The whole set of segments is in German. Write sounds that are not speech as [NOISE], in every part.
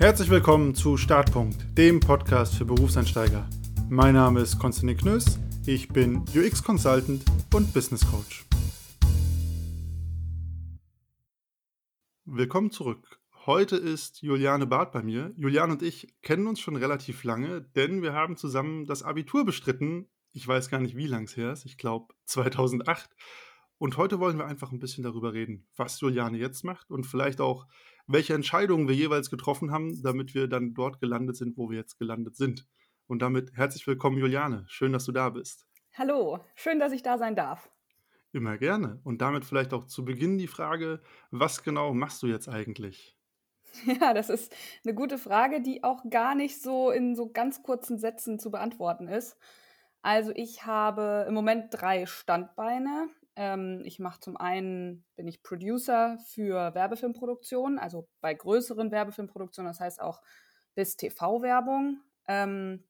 Herzlich willkommen zu Startpunkt, dem Podcast für Berufseinsteiger. Mein Name ist Konstantin Knöss, ich bin UX Consultant und Business Coach. Willkommen zurück. Heute ist Juliane Barth bei mir. Juliane und ich kennen uns schon relativ lange, denn wir haben zusammen das Abitur bestritten. Ich weiß gar nicht, wie lang es her ist. Ich glaube 2008. Und heute wollen wir einfach ein bisschen darüber reden, was Juliane jetzt macht und vielleicht auch, welche Entscheidungen wir jeweils getroffen haben, damit wir dann dort gelandet sind, wo wir jetzt gelandet sind. Und damit herzlich willkommen, Juliane. Schön, dass du da bist. Hallo, schön, dass ich da sein darf. Immer gerne. Und damit vielleicht auch zu Beginn die Frage, was genau machst du jetzt eigentlich? [LAUGHS] Ja, das ist eine gute Frage, die auch gar nicht so in so ganz kurzen Sätzen zu beantworten ist. Also ich habe im Moment drei Standbeine. Ähm, ich mache zum einen, bin ich Producer für Werbefilmproduktion, also bei größeren Werbefilmproduktionen, das heißt auch bis TV-Werbung. Ähm,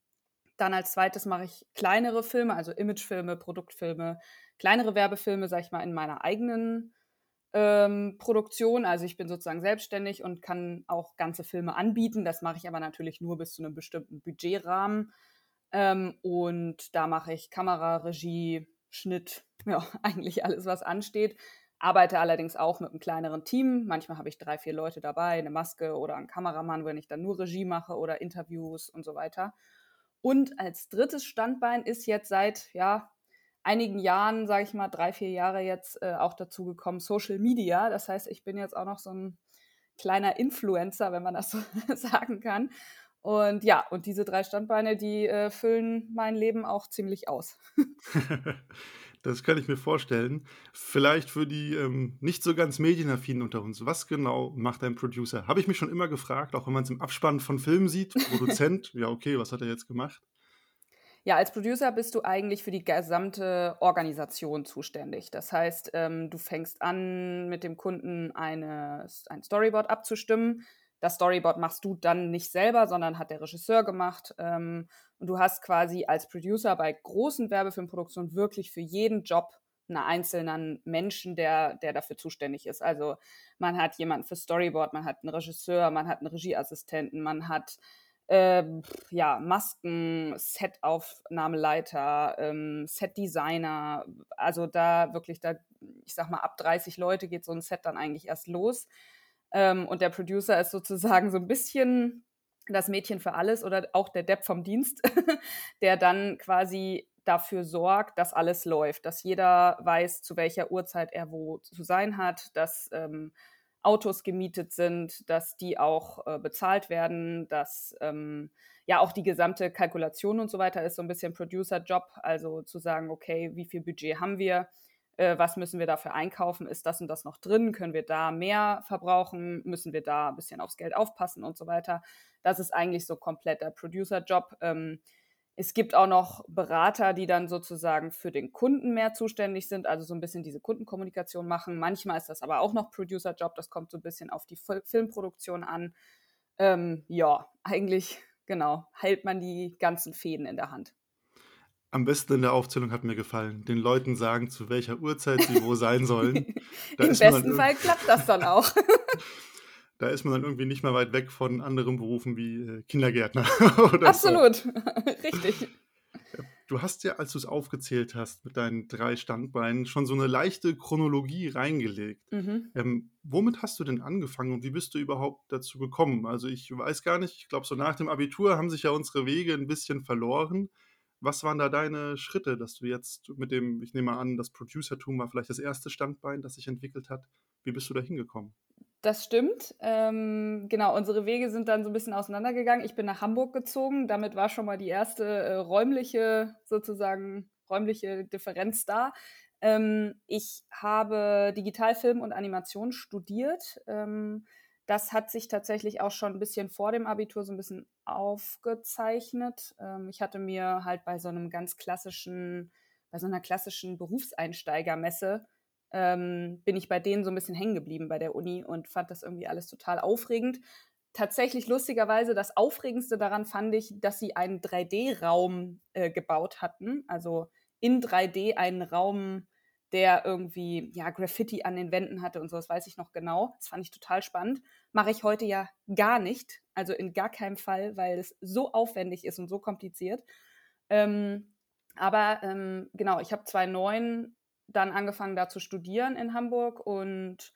dann als zweites mache ich kleinere Filme, also Imagefilme, Produktfilme, kleinere Werbefilme, sage ich mal, in meiner eigenen ähm, Produktion. Also ich bin sozusagen selbstständig und kann auch ganze Filme anbieten. Das mache ich aber natürlich nur bis zu einem bestimmten Budgetrahmen. Ähm, und da mache ich Kamera, Regie, Schnitt, [LAUGHS] ja, eigentlich alles, was ansteht. Arbeite allerdings auch mit einem kleineren Team. Manchmal habe ich drei, vier Leute dabei, eine Maske oder einen Kameramann, wenn ich dann nur Regie mache oder Interviews und so weiter. Und als drittes Standbein ist jetzt seit ja, einigen Jahren, sage ich mal, drei, vier Jahre jetzt äh, auch dazu gekommen, Social Media. Das heißt, ich bin jetzt auch noch so ein kleiner Influencer, wenn man das [LAUGHS] so sagen kann. Und ja, und diese drei Standbeine, die äh, füllen mein Leben auch ziemlich aus. [LAUGHS] das kann ich mir vorstellen. Vielleicht für die ähm, nicht so ganz medienaffinen unter uns. Was genau macht ein Producer? Habe ich mich schon immer gefragt, auch wenn man es im Abspann von Filmen sieht. Produzent, ja, okay, was hat er jetzt gemacht? Ja, als Producer bist du eigentlich für die gesamte Organisation zuständig. Das heißt, ähm, du fängst an, mit dem Kunden eine, ein Storyboard abzustimmen das Storyboard machst du dann nicht selber, sondern hat der Regisseur gemacht. Ähm, und du hast quasi als Producer bei großen Werbefilmproduktionen wirklich für jeden Job einen einzelnen Menschen, der, der dafür zuständig ist. Also man hat jemanden für Storyboard, man hat einen Regisseur, man hat einen Regieassistenten, man hat äh, ja, Masken, Setaufnahmeleiter, ähm, Setdesigner. Also da wirklich, da, ich sag mal, ab 30 Leute geht so ein Set dann eigentlich erst los. Ähm, und der Producer ist sozusagen so ein bisschen das Mädchen für alles oder auch der Depp vom Dienst, [LAUGHS] der dann quasi dafür sorgt, dass alles läuft, dass jeder weiß, zu welcher Uhrzeit er wo zu sein hat, dass ähm, Autos gemietet sind, dass die auch äh, bezahlt werden, dass ähm, ja auch die gesamte Kalkulation und so weiter ist so ein bisschen Producer-Job, also zu sagen, okay, wie viel Budget haben wir, äh, was müssen wir dafür einkaufen, ist das und das noch drin, können wir da mehr verbrauchen, müssen wir da ein bisschen aufs Geld aufpassen und so weiter. Das ist eigentlich so komplett der Producer-Job. Ähm, es gibt auch noch Berater, die dann sozusagen für den Kunden mehr zuständig sind, also so ein bisschen diese Kundenkommunikation machen. Manchmal ist das aber auch noch Producer-Job, das kommt so ein bisschen auf die Filmproduktion an. Ähm, ja, eigentlich, genau, hält man die ganzen Fäden in der Hand. Am besten in der Aufzählung hat mir gefallen, den Leuten sagen, zu welcher Uhrzeit sie wo sein sollen. [LAUGHS] Da Im besten Fall klappt das dann auch. [LAUGHS] da ist man dann irgendwie nicht mehr weit weg von anderen Berufen wie äh, Kindergärtner. [LAUGHS] Absolut, so. richtig. Du hast ja, als du es aufgezählt hast mit deinen drei Standbeinen, schon so eine leichte Chronologie reingelegt. Mhm. Ähm, womit hast du denn angefangen und wie bist du überhaupt dazu gekommen? Also ich weiß gar nicht, ich glaube, so nach dem Abitur haben sich ja unsere Wege ein bisschen verloren. Was waren da deine Schritte, dass du jetzt mit dem, ich nehme mal an, das Producertum war vielleicht das erste Standbein, das sich entwickelt hat. Wie bist du da hingekommen? Das stimmt. Ähm, genau, unsere Wege sind dann so ein bisschen auseinandergegangen. Ich bin nach Hamburg gezogen. Damit war schon mal die erste äh, räumliche, sozusagen, räumliche Differenz da. Ähm, ich habe Digitalfilm und Animation studiert. Ähm, das hat sich tatsächlich auch schon ein bisschen vor dem Abitur so ein bisschen aufgezeichnet. Ähm, ich hatte mir halt bei so einem ganz klassischen, bei so einer klassischen Berufseinsteigermesse ähm, bin ich bei denen so ein bisschen hängen geblieben bei der Uni und fand das irgendwie alles total aufregend. Tatsächlich lustigerweise das Aufregendste daran fand ich, dass sie einen 3D-Raum äh, gebaut hatten, also in 3D einen Raum der irgendwie ja Graffiti an den Wänden hatte und so, das weiß ich noch genau. Das fand ich total spannend. Mache ich heute ja gar nicht. Also in gar keinem Fall, weil es so aufwendig ist und so kompliziert. Ähm, aber ähm, genau, ich habe 2009 dann angefangen, da zu studieren in Hamburg und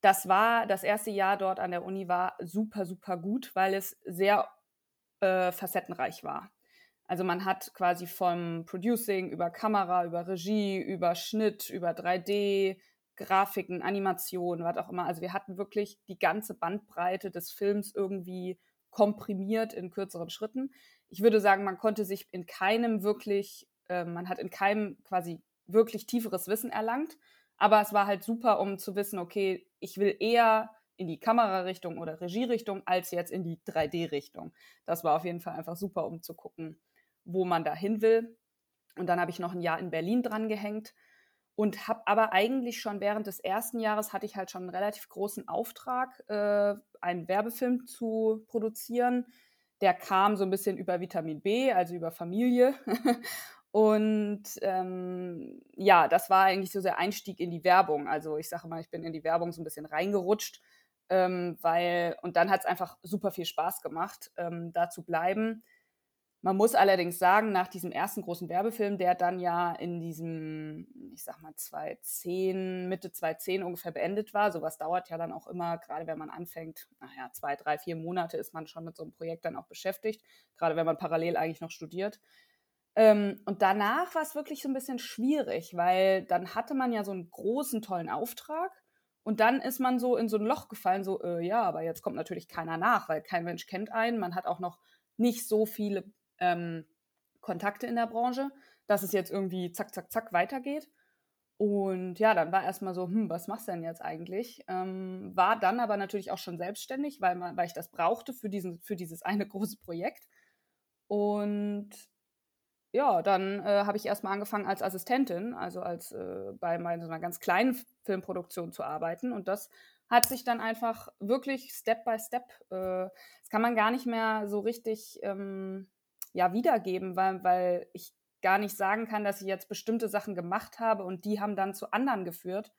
das war, das erste Jahr dort an der Uni war super, super gut, weil es sehr äh, facettenreich war. Also man hat quasi vom Producing über Kamera, über Regie, über Schnitt, über 3D, Grafiken, Animationen, was auch immer. Also wir hatten wirklich die ganze Bandbreite des Films irgendwie komprimiert in kürzeren Schritten. Ich würde sagen, man konnte sich in keinem wirklich, äh, man hat in keinem quasi wirklich tieferes Wissen erlangt. Aber es war halt super, um zu wissen, okay, ich will eher in die Kamerarichtung oder Regierichtung als jetzt in die 3D-Richtung. Das war auf jeden Fall einfach super, um zu gucken, wo man da hin will. Und dann habe ich noch ein Jahr in Berlin dran gehängt und habe aber eigentlich schon während des ersten Jahres hatte ich halt schon einen relativ großen Auftrag, äh, einen Werbefilm zu produzieren. Der kam so ein bisschen über Vitamin B, also über Familie. [LAUGHS] und ähm, ja, das war eigentlich so der Einstieg in die Werbung. Also ich sage mal, ich bin in die Werbung so ein bisschen reingerutscht, ähm, weil, und dann hat es einfach super viel Spaß gemacht, ähm, da zu bleiben. Man muss allerdings sagen, nach diesem ersten großen Werbefilm, der dann ja in diesem, ich sag mal, 2010, Mitte 2010 ungefähr beendet war, sowas dauert ja dann auch immer, gerade wenn man anfängt, naja, zwei, drei, vier Monate ist man schon mit so einem Projekt dann auch beschäftigt, gerade wenn man parallel eigentlich noch studiert. Ähm, und danach war es wirklich so ein bisschen schwierig, weil dann hatte man ja so einen großen, tollen Auftrag und dann ist man so in so ein Loch gefallen, so, äh, ja, aber jetzt kommt natürlich keiner nach, weil kein Mensch kennt einen, man hat auch noch nicht so viele ähm, Kontakte in der Branche, dass es jetzt irgendwie zack, zack, zack weitergeht. Und ja, dann war erstmal so, hm, was machst du denn jetzt eigentlich? Ähm, war dann aber natürlich auch schon selbstständig, weil, man, weil ich das brauchte für, diesen, für dieses eine [LAUGHS] große Projekt. Und ja, dann äh, habe ich erstmal angefangen als Assistentin, also als äh, bei meiner so einer ganz kleinen Filmproduktion zu arbeiten. Und das hat sich dann einfach wirklich Step by Step, äh, das kann man gar nicht mehr so richtig ähm, ja, wiedergeben, weil, weil ich gar nicht sagen kann, dass ich jetzt bestimmte Sachen gemacht habe und die haben dann zu anderen geführt.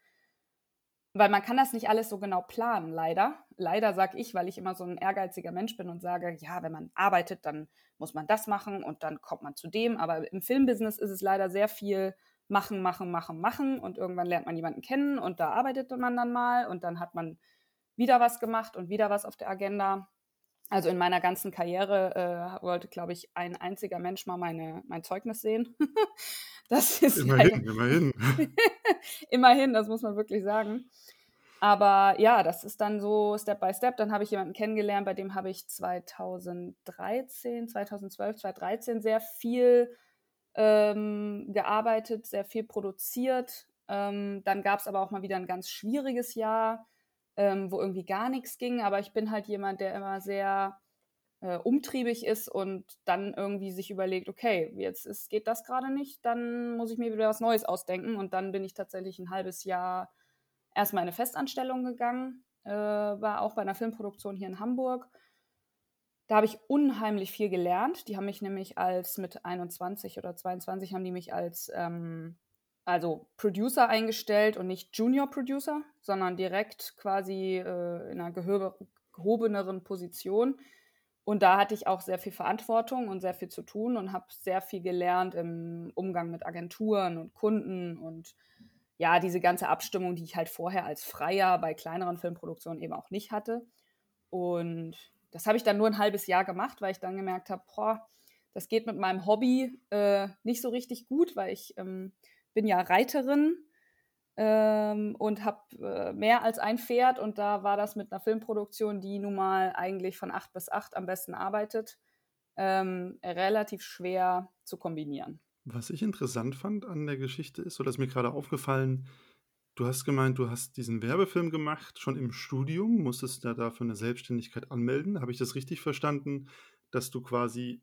Weil man kann das nicht alles so genau planen, leider. Leider sage ich, weil ich immer so ein ehrgeiziger Mensch bin und sage, ja, wenn man arbeitet, dann muss man das machen und dann kommt man zu dem. Aber im Filmbusiness ist es leider sehr viel machen, machen, machen, machen und irgendwann lernt man jemanden kennen und da arbeitet man dann mal und dann hat man wieder was gemacht und wieder was auf der Agenda. Also in meiner ganzen Karriere äh, wollte, glaube ich, ein einziger Mensch mal meine, mein Zeugnis sehen. [LAUGHS] das ist immerhin, ja, immerhin. [LAUGHS] immerhin, das muss man wirklich sagen. Aber ja, das ist dann so Step by Step. Dann habe ich jemanden kennengelernt, bei dem habe ich 2013, 2012, 2013 sehr viel ähm, gearbeitet, sehr viel produziert. Ähm, dann gab es aber auch mal wieder ein ganz schwieriges Jahr ähm, wo irgendwie gar nichts ging. Aber ich bin halt jemand, der immer sehr äh, umtriebig ist und dann irgendwie sich überlegt, okay, jetzt ist, geht das gerade nicht, dann muss ich mir wieder was Neues ausdenken. Und dann bin ich tatsächlich ein halbes Jahr erstmal in eine Festanstellung gegangen, äh, war auch bei einer Filmproduktion hier in Hamburg. Da habe ich unheimlich viel gelernt. Die haben mich nämlich als mit 21 oder 22 haben die mich als ähm, also Producer eingestellt und nicht Junior Producer, sondern direkt quasi äh, in einer gehobeneren Position. Und da hatte ich auch sehr viel Verantwortung und sehr viel zu tun und habe sehr viel gelernt im Umgang mit Agenturen und Kunden und ja, diese ganze Abstimmung, die ich halt vorher als Freier bei kleineren Filmproduktionen eben auch nicht hatte. Und das habe ich dann nur ein halbes Jahr gemacht, weil ich dann gemerkt habe, boah, das geht mit meinem Hobby äh, nicht so richtig gut, weil ich ähm, bin ja Reiterin ähm, und habe äh, mehr als ein Pferd und da war das mit einer Filmproduktion, die nun mal eigentlich von acht bis acht am besten arbeitet, ähm, relativ schwer zu kombinieren. Was ich interessant fand an der Geschichte ist, oder ist mir gerade aufgefallen, du hast gemeint, du hast diesen Werbefilm gemacht, schon im Studium, musstest ja dafür eine Selbstständigkeit anmelden. Habe ich das richtig verstanden, dass du quasi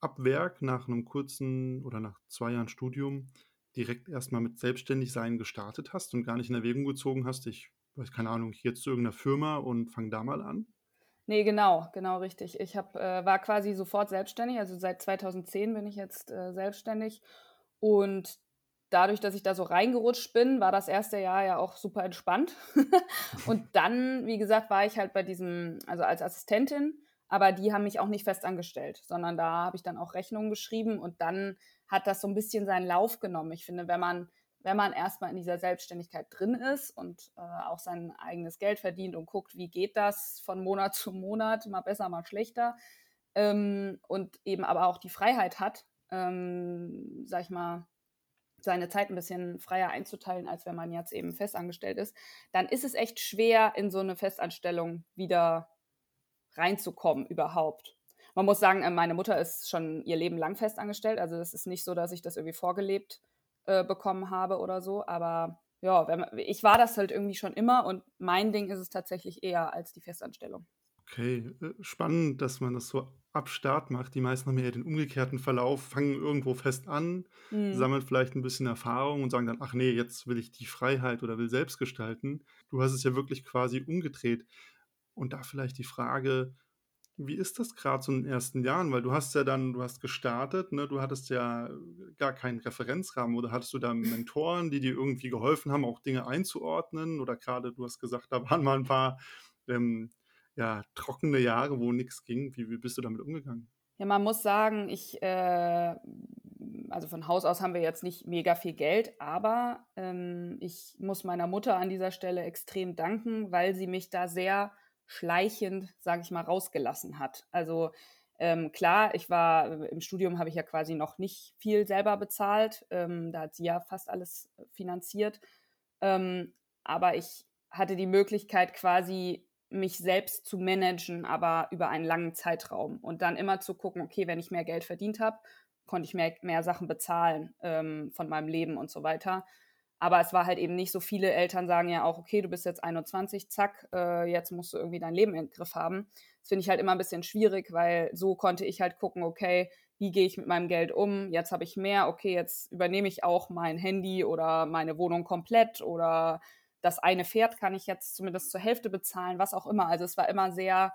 ab Werk nach einem kurzen oder nach zwei Jahren Studium direkt erstmal mit Selbstständigsein gestartet hast und gar nicht in Erwägung gezogen hast, ich weiß keine Ahnung, ich jetzt zu irgendeiner Firma und fange da mal an? Nee, genau, genau richtig. Ich hab, äh, war quasi sofort selbstständig, also seit 2010 bin ich jetzt äh, selbstständig und dadurch, dass ich da so reingerutscht bin, war das erste Jahr ja auch super entspannt. [LAUGHS] und dann, wie gesagt, war ich halt bei diesem, also als Assistentin, aber die haben mich auch nicht fest angestellt, sondern da habe ich dann auch Rechnungen geschrieben und dann hat das so ein bisschen seinen Lauf genommen. Ich finde, wenn man, wenn man erstmal in dieser Selbstständigkeit drin ist und äh, auch sein eigenes Geld verdient und guckt, wie geht das von Monat zu Monat, mal besser, mal schlechter, ähm, und eben aber auch die Freiheit hat, ähm, sag ich mal, seine Zeit ein bisschen freier einzuteilen, als wenn man jetzt eben festangestellt ist, dann ist es echt schwer, in so eine Festanstellung wieder reinzukommen überhaupt. Man muss sagen, äh, meine Mutter ist schon ihr Leben lang festangestellt, also es ist nicht so, dass ich das irgendwie vorgelebt äh, bekommen habe oder so, aber ja, man, ich war das halt irgendwie schon immer und mein Ding ist es tatsächlich eher als die Festanstellung. Okay, äh, spannend, dass man das so ab Start macht. Die meisten haben ja den umgekehrten Verlauf, fangen irgendwo fest an, Mhm. sammeln vielleicht ein bisschen Erfahrung und sagen dann: „Ach nee, jetzt will ich die Freiheit oder will selbst gestalten.“ Du hast es ja wirklich quasi umgedreht. Und da vielleicht die Frage: Wie ist das gerade so in den ersten Jahren? Weil du hast ja dann du hast gestartet, ne? Du hattest ja gar keinen Referenzrahmen oder hattest du da Mentoren, die dir irgendwie geholfen haben, auch Dinge einzuordnen? Oder gerade du hast gesagt, da waren mal ein paar, ähm ja, trockene Jahre, wo nichts ging. Wie wie bist du damit umgegangen? Ja, man muss sagen, ich äh, also von Haus aus haben wir jetzt nicht mega viel Geld, aber ähm, ich muss meiner Mutter an dieser Stelle extrem danken, weil sie mich da sehr schleichend, sage ich mal, rausgelassen hat. Also ähm, klar, ich war im Studium habe ich ja quasi noch nicht viel selber bezahlt. Ähm, da hat sie ja fast alles finanziert. Ähm, aber ich hatte die Möglichkeit quasi mich selbst zu managen, aber über einen langen Zeitraum. Und dann immer zu gucken, okay, wenn ich mehr Geld verdient habe, konnte ich mehr, mehr Sachen bezahlen ähm, von meinem Leben und so weiter. Aber es war halt eben nicht so viele Eltern sagen ja auch, okay, du bist jetzt 21, zack, äh, jetzt musst du irgendwie dein Leben im Griff haben. Das finde ich halt immer ein bisschen schwierig, weil so konnte ich halt gucken, okay, wie gehe ich mit meinem Geld um? Jetzt habe ich mehr, okay, jetzt übernehme ich auch mein Handy oder meine Wohnung komplett oder das eine Pferd kann ich jetzt zumindest zur Hälfte bezahlen, was auch immer. Also es war immer sehr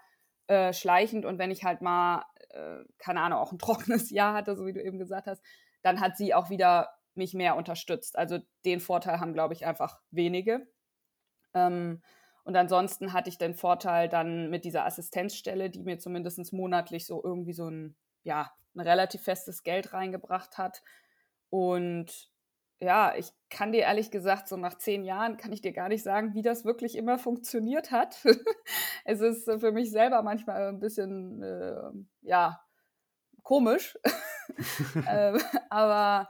äh, schleichend und wenn ich halt mal, äh, keine Ahnung, auch ein [LAUGHS] trockenes Jahr hatte, so wie du eben gesagt hast, dann hat sie auch wieder mich mehr unterstützt. Also den Vorteil haben, glaube ich, einfach wenige. Ähm, und ansonsten hatte ich den Vorteil dann mit dieser Assistenzstelle, die mir zumindest monatlich so irgendwie so ein, ja, ein relativ festes Geld reingebracht hat. Und ja, ich kann dir ehrlich gesagt, so nach zehn Jahren kann ich dir gar nicht sagen, wie das wirklich immer funktioniert hat. [LAUGHS] es ist für mich selber manchmal ein bisschen, äh, ja, komisch. [LAUGHS] äh, aber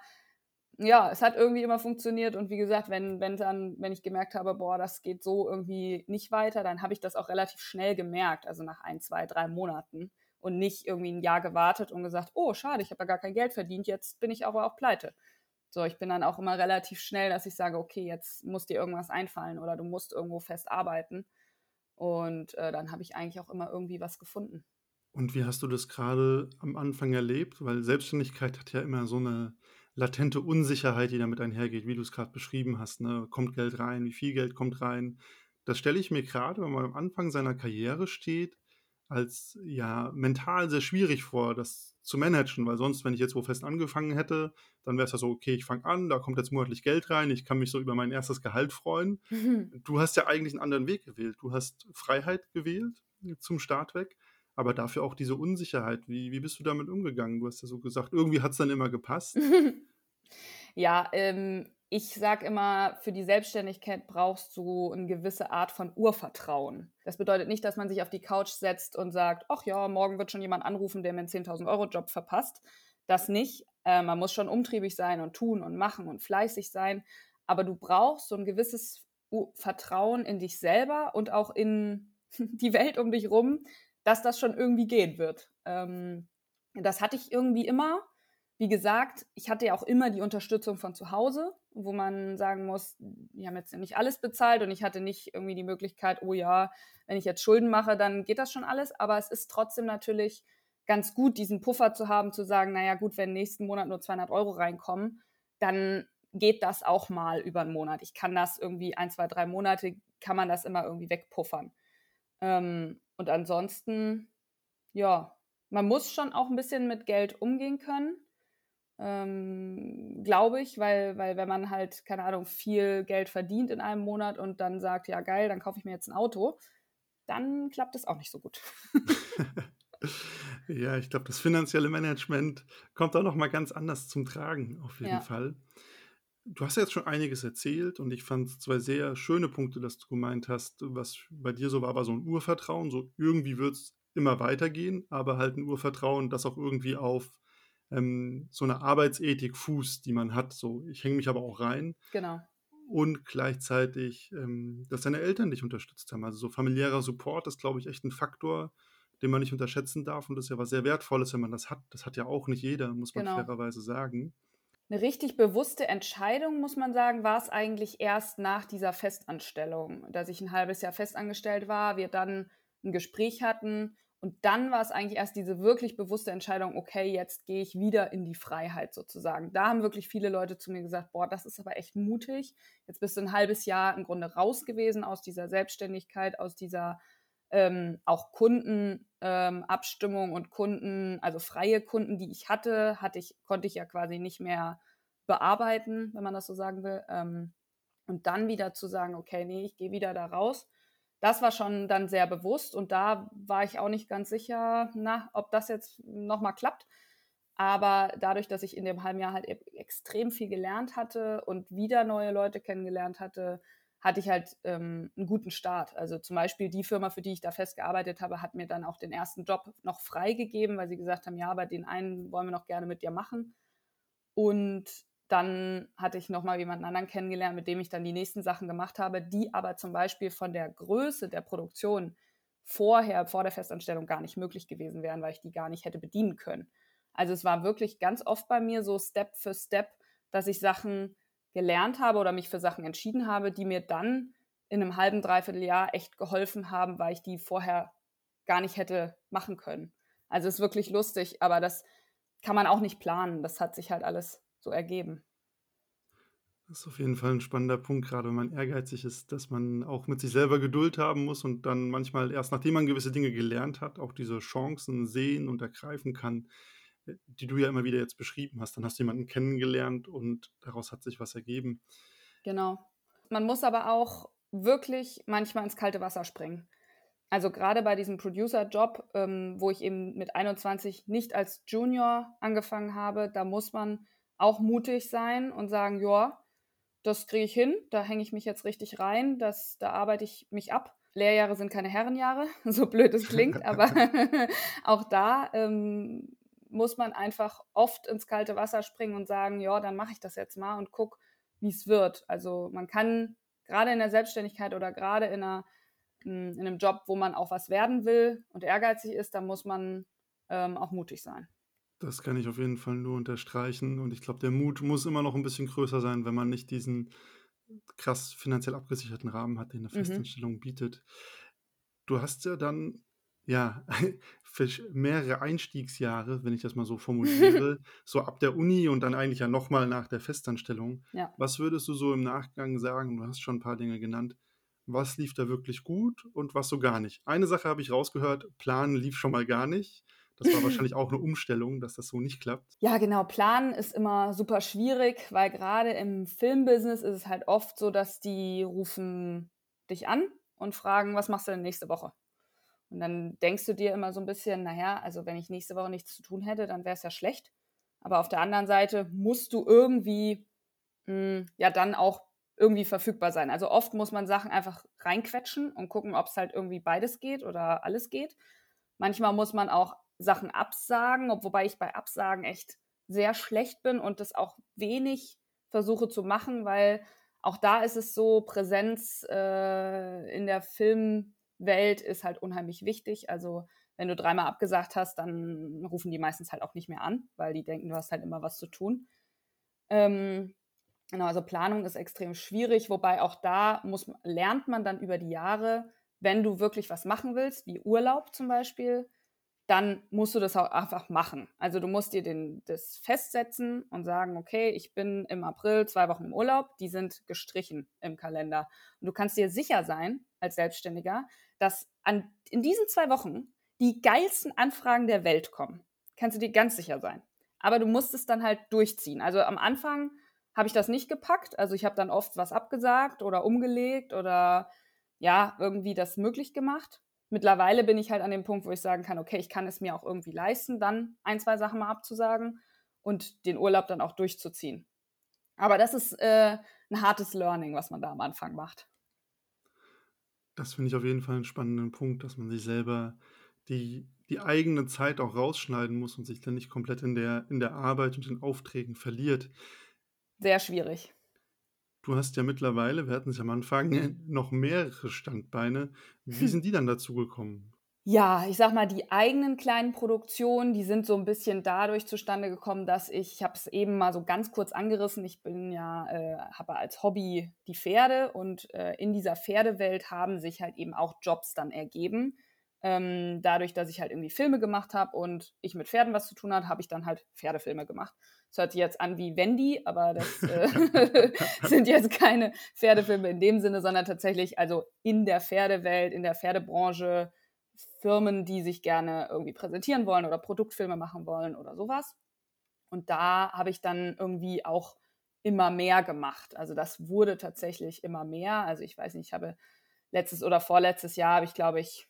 ja, es hat irgendwie immer funktioniert und wie gesagt, wenn, wenn dann, wenn ich gemerkt habe, boah, das geht so irgendwie nicht weiter, dann habe ich das auch relativ schnell gemerkt, also nach ein, zwei, drei Monaten und nicht irgendwie ein Jahr gewartet und gesagt, oh, schade, ich habe ja gar kein Geld verdient, jetzt bin ich aber auch pleite. So, ich bin dann auch immer relativ schnell, dass ich sage, okay, jetzt muss dir irgendwas einfallen oder du musst irgendwo fest arbeiten. Und äh, dann habe ich eigentlich auch immer irgendwie was gefunden. Und wie hast du das gerade am Anfang erlebt? Weil Selbstständigkeit hat ja immer so eine latente Unsicherheit, die damit einhergeht, wie du es gerade beschrieben hast. Ne? Kommt Geld rein? Wie viel Geld kommt rein? Das stelle ich mir gerade, wenn man am Anfang seiner Karriere steht, als ja mental sehr schwierig vor, das zu managen, weil sonst, wenn ich jetzt wo fest angefangen hätte, dann wäre es ja so, okay, ich fange an, da kommt jetzt monatlich Geld rein, ich kann mich so über mein erstes Gehalt freuen. Mhm. Du hast ja eigentlich einen anderen Weg gewählt. Du hast Freiheit gewählt zum Start weg, aber dafür auch diese Unsicherheit. Wie, wie bist du damit umgegangen? Du hast ja so gesagt, irgendwie hat es dann immer gepasst. [LAUGHS] ja, ähm, ich sage immer, für die Selbstständigkeit brauchst du eine gewisse Art von Urvertrauen. Das bedeutet nicht, dass man sich auf die Couch setzt und sagt, ach ja, morgen wird schon jemand anrufen, der mir einen 10.000 Euro Job verpasst. Das nicht. Äh, man muss schon umtriebig sein und tun und machen und fleißig sein. Aber du brauchst so ein gewisses Vertrauen in dich selber und auch in [LAUGHS] die Welt um dich rum, dass das schon irgendwie gehen wird. Ähm, das hatte ich irgendwie immer wie gesagt, ich hatte ja auch immer die Unterstützung von zu Hause, wo man sagen muss, die haben jetzt nicht alles bezahlt und ich hatte nicht irgendwie die Möglichkeit, oh ja, wenn ich jetzt Schulden mache, dann geht das schon alles. Aber es ist trotzdem natürlich ganz gut, diesen Puffer zu haben, zu sagen, naja gut, wenn nächsten Monat nur 200 Euro reinkommen, dann geht das auch mal über einen Monat. Ich kann das irgendwie ein, zwei, drei Monate, kann man das immer irgendwie wegpuffern. Ähm, und ansonsten, ja, man muss schon auch ein bisschen mit Geld umgehen können ähm, glaube ich, weil, weil wenn man halt, keine Ahnung, viel Geld verdient in einem Monat und dann sagt, ja geil, dann kaufe ich mir jetzt ein Auto, dann klappt es auch nicht so gut. [LAUGHS] ja, ich glaube, das finanzielle Management kommt da noch mal ganz anders zum Tragen, auf jeden ja. Fall. Du hast ja jetzt schon einiges erzählt und ich fand zwei sehr schöne Punkte, dass du gemeint hast, was bei dir so war, war so ein Urvertrauen, so irgendwie wird es immer weitergehen, aber halt ein Urvertrauen, das auch irgendwie auf ähm, so eine Arbeitsethik fußt, die man hat. So, ich hänge mich aber auch rein. Genau. Und gleichzeitig, ähm, dass deine Eltern dich unterstützt haben. Also so familiärer Support ist, glaube ich, echt ein Faktor, den man nicht unterschätzen darf. Und das ist ja was sehr Wertvolles, wenn man das hat. Das hat ja auch nicht jeder, muss man genau. fairerweise sagen. Eine richtig bewusste Entscheidung, muss man sagen, war es eigentlich erst nach dieser Festanstellung, dass ich ein halbes Jahr festangestellt war, wir dann ein Gespräch hatten und dann war es eigentlich erst diese wirklich bewusste Entscheidung, okay, jetzt gehe ich wieder in die Freiheit sozusagen. Da haben wirklich viele Leute zu mir gesagt, boah, das ist aber echt mutig. Jetzt bist du ein halbes Jahr im Grunde raus gewesen aus dieser Selbstständigkeit, aus dieser ähm, auch Kundenabstimmung ähm, und Kunden, also freie Kunden, die ich hatte, hatte ich, konnte ich ja quasi nicht mehr bearbeiten, wenn man das so sagen will. Ähm, und dann wieder zu sagen, okay, nee, ich gehe wieder da raus das war schon dann sehr bewusst und da war ich auch nicht ganz sicher, na, ob das jetzt nochmal klappt. Aber dadurch, dass ich in dem halben Jahr halt e-, extrem viel gelernt hatte und wieder neue Leute kennengelernt hatte, hatte ich halt ähm, einen guten Start. Also zum Beispiel die Firma, für die ich da festgearbeitet habe, hat mir dann auch den ersten Job noch freigegeben, weil sie gesagt haben, ja, aber den einen wollen wir noch gerne mit dir machen. Und dann hatte ich nochmal jemanden anderen kennengelernt, mit dem ich dann die nächsten Sachen gemacht habe, die aber zum Beispiel von der Größe der Produktion vorher, vor der Festanstellung gar nicht möglich gewesen wären, weil ich die gar nicht hätte bedienen können. Also es war wirklich ganz oft bei mir so Step für Step, dass ich Sachen gelernt habe oder mich für Sachen entschieden habe, die mir dann in einem halben, dreiviertel Jahr echt geholfen haben, weil ich die vorher gar nicht hätte machen können. Also es ist wirklich lustig, aber das kann man auch nicht planen. Das hat sich halt alles so ergeben. Das ist auf jeden Fall ein spannender Punkt, gerade wenn man ehrgeizig ist, dass man auch mit sich selber Geduld haben muss und dann manchmal erst nachdem man gewisse Dinge gelernt hat, auch diese Chancen sehen und ergreifen kann, die du ja immer wieder jetzt beschrieben hast. Dann hast du jemanden kennengelernt und daraus hat sich was ergeben. Genau. Man muss aber auch wirklich manchmal ins kalte Wasser springen. Also gerade bei diesem Producer-Job, ähm, wo ich eben mit 21 nicht als Junior angefangen habe, da muss man auch mutig sein und sagen, ja, das kriege ich hin, da hänge ich mich jetzt richtig rein, das, da arbeite ich mich ab. Lehrjahre sind keine Herrenjahre, [LAUGHS] so blöd es klingt, [LAUGHS] aber [LAUGHS] auch da ähm, muss man einfach oft ins kalte Wasser springen und sagen, ja, dann mache ich das jetzt mal und guck, wie es wird. Also man kann gerade in der Selbstständigkeit oder gerade in, einer, hm, in einem Job, wo man auch was werden will und ehrgeizig ist, da muss man ähm, auch mutig sein. Das kann ich auf jeden Fall nur unterstreichen. Und ich glaube, der Mut muss immer noch ein bisschen größer sein, wenn man nicht diesen krass finanziell abgesicherten Rahmen hat, den eine Mhm. Festanstellung bietet. Du hast ja dann, ja, [LAUGHS] mehrere Einstiegsjahre, wenn ich das mal so [LAUGHS] formuliere, so ab der Uni und dann eigentlich ja nochmal nach der Festanstellung. Ja. Was würdest du so im Nachgang sagen? Du hast schon ein paar Dinge genannt. Was lief da wirklich gut und was so gar nicht? Eine Sache habe ich rausgehört, Plan lief schon mal gar nicht. Das war [LAUGHS] wahrscheinlich auch eine Umstellung, dass das so nicht klappt. Ja, genau. Planen ist immer super schwierig, weil gerade im Filmbusiness ist es halt oft so, dass die rufen dich an und fragen, was machst du denn nächste Woche? Und dann denkst du dir immer so ein bisschen, naja, also wenn ich nächste Woche nichts zu tun hätte, dann wäre es ja schlecht. Aber auf der anderen Seite musst du irgendwie mh, hm, ja dann auch irgendwie verfügbar sein. Also oft muss man Sachen einfach reinquetschen und gucken, ob es halt irgendwie beides geht oder alles geht. Manchmal muss man auch Sachen absagen, wobei ich bei Absagen echt sehr schlecht bin und das auch wenig versuche zu machen, weil auch da ist es so, Präsenz äh, in der Filmwelt ist halt unheimlich wichtig. Also wenn du dreimal abgesagt hast, dann rufen die meistens halt auch nicht mehr an, weil die denken, du hast halt immer was zu tun. Ähm, genau, also Planung ist extrem schwierig, wobei auch da muss, lernt man dann über die Jahre, wenn du wirklich was machen willst, wie Urlaub zum Beispiel, dann musst du das auch einfach machen. Also du musst dir den, das festsetzen und sagen, okay, ich bin im April zwei Wochen im Urlaub, die sind gestrichen im Kalender. Und du kannst dir sicher sein, als Selbstständiger, dass an, in diesen zwei Wochen die geilsten Anfragen der Welt kommen. Kannst du dir ganz sicher sein. aber du musst es dann halt durchziehen. Also am Anfang habe ich das nicht gepackt. Also ich habe dann oft was abgesagt oder umgelegt oder ja, irgendwie das möglich gemacht. Mittlerweile bin ich halt an dem Punkt, wo ich sagen kann, okay, ich kann es mir auch irgendwie leisten, dann ein, zwei Sachen mal abzusagen und den Urlaub dann auch durchzuziehen. Aber das ist äh, ein hartes Learning, was man da am Anfang macht. Das finde ich auf jeden Fall einen spannenden Punkt, dass man sich selber die, die eigene Zeit auch rausschneiden muss und sich dann nicht komplett in der, in der Arbeit und den Aufträgen verliert. Sehr schwierig. Du hast ja mittlerweile, wir hatten es ja am Anfang, [LAUGHS] noch mehrere Standbeine. Wie sind die dann dazu gekommen? Ja, ich sag mal, die eigenen kleinen Produktionen, die sind so ein bisschen dadurch zustande gekommen, dass ich, ich habe es eben mal so ganz kurz angerissen, ich bin ja, äh, habe als Hobby die Pferde und äh, in dieser Pferdewelt haben sich halt eben auch Jobs dann ergeben. Ähm, dadurch, dass ich halt irgendwie Filme gemacht habe und ich mit Pferden was zu tun hatte, habe ich dann halt Pferdefilme gemacht. Das hört sich jetzt an wie Wendy, aber das [LAUGHS] äh, [LAUGHS] sind jetzt keine Pferdefilme in dem Sinne, sondern tatsächlich also in der Pferdewelt, in der Pferdebranche Firmen, die sich gerne irgendwie präsentieren wollen oder Produktfilme machen wollen oder sowas. Und da habe ich dann irgendwie auch immer mehr gemacht. Also das wurde tatsächlich immer mehr. Also ich weiß nicht, ich habe letztes oder vorletztes Jahr habe ich, glaube ich,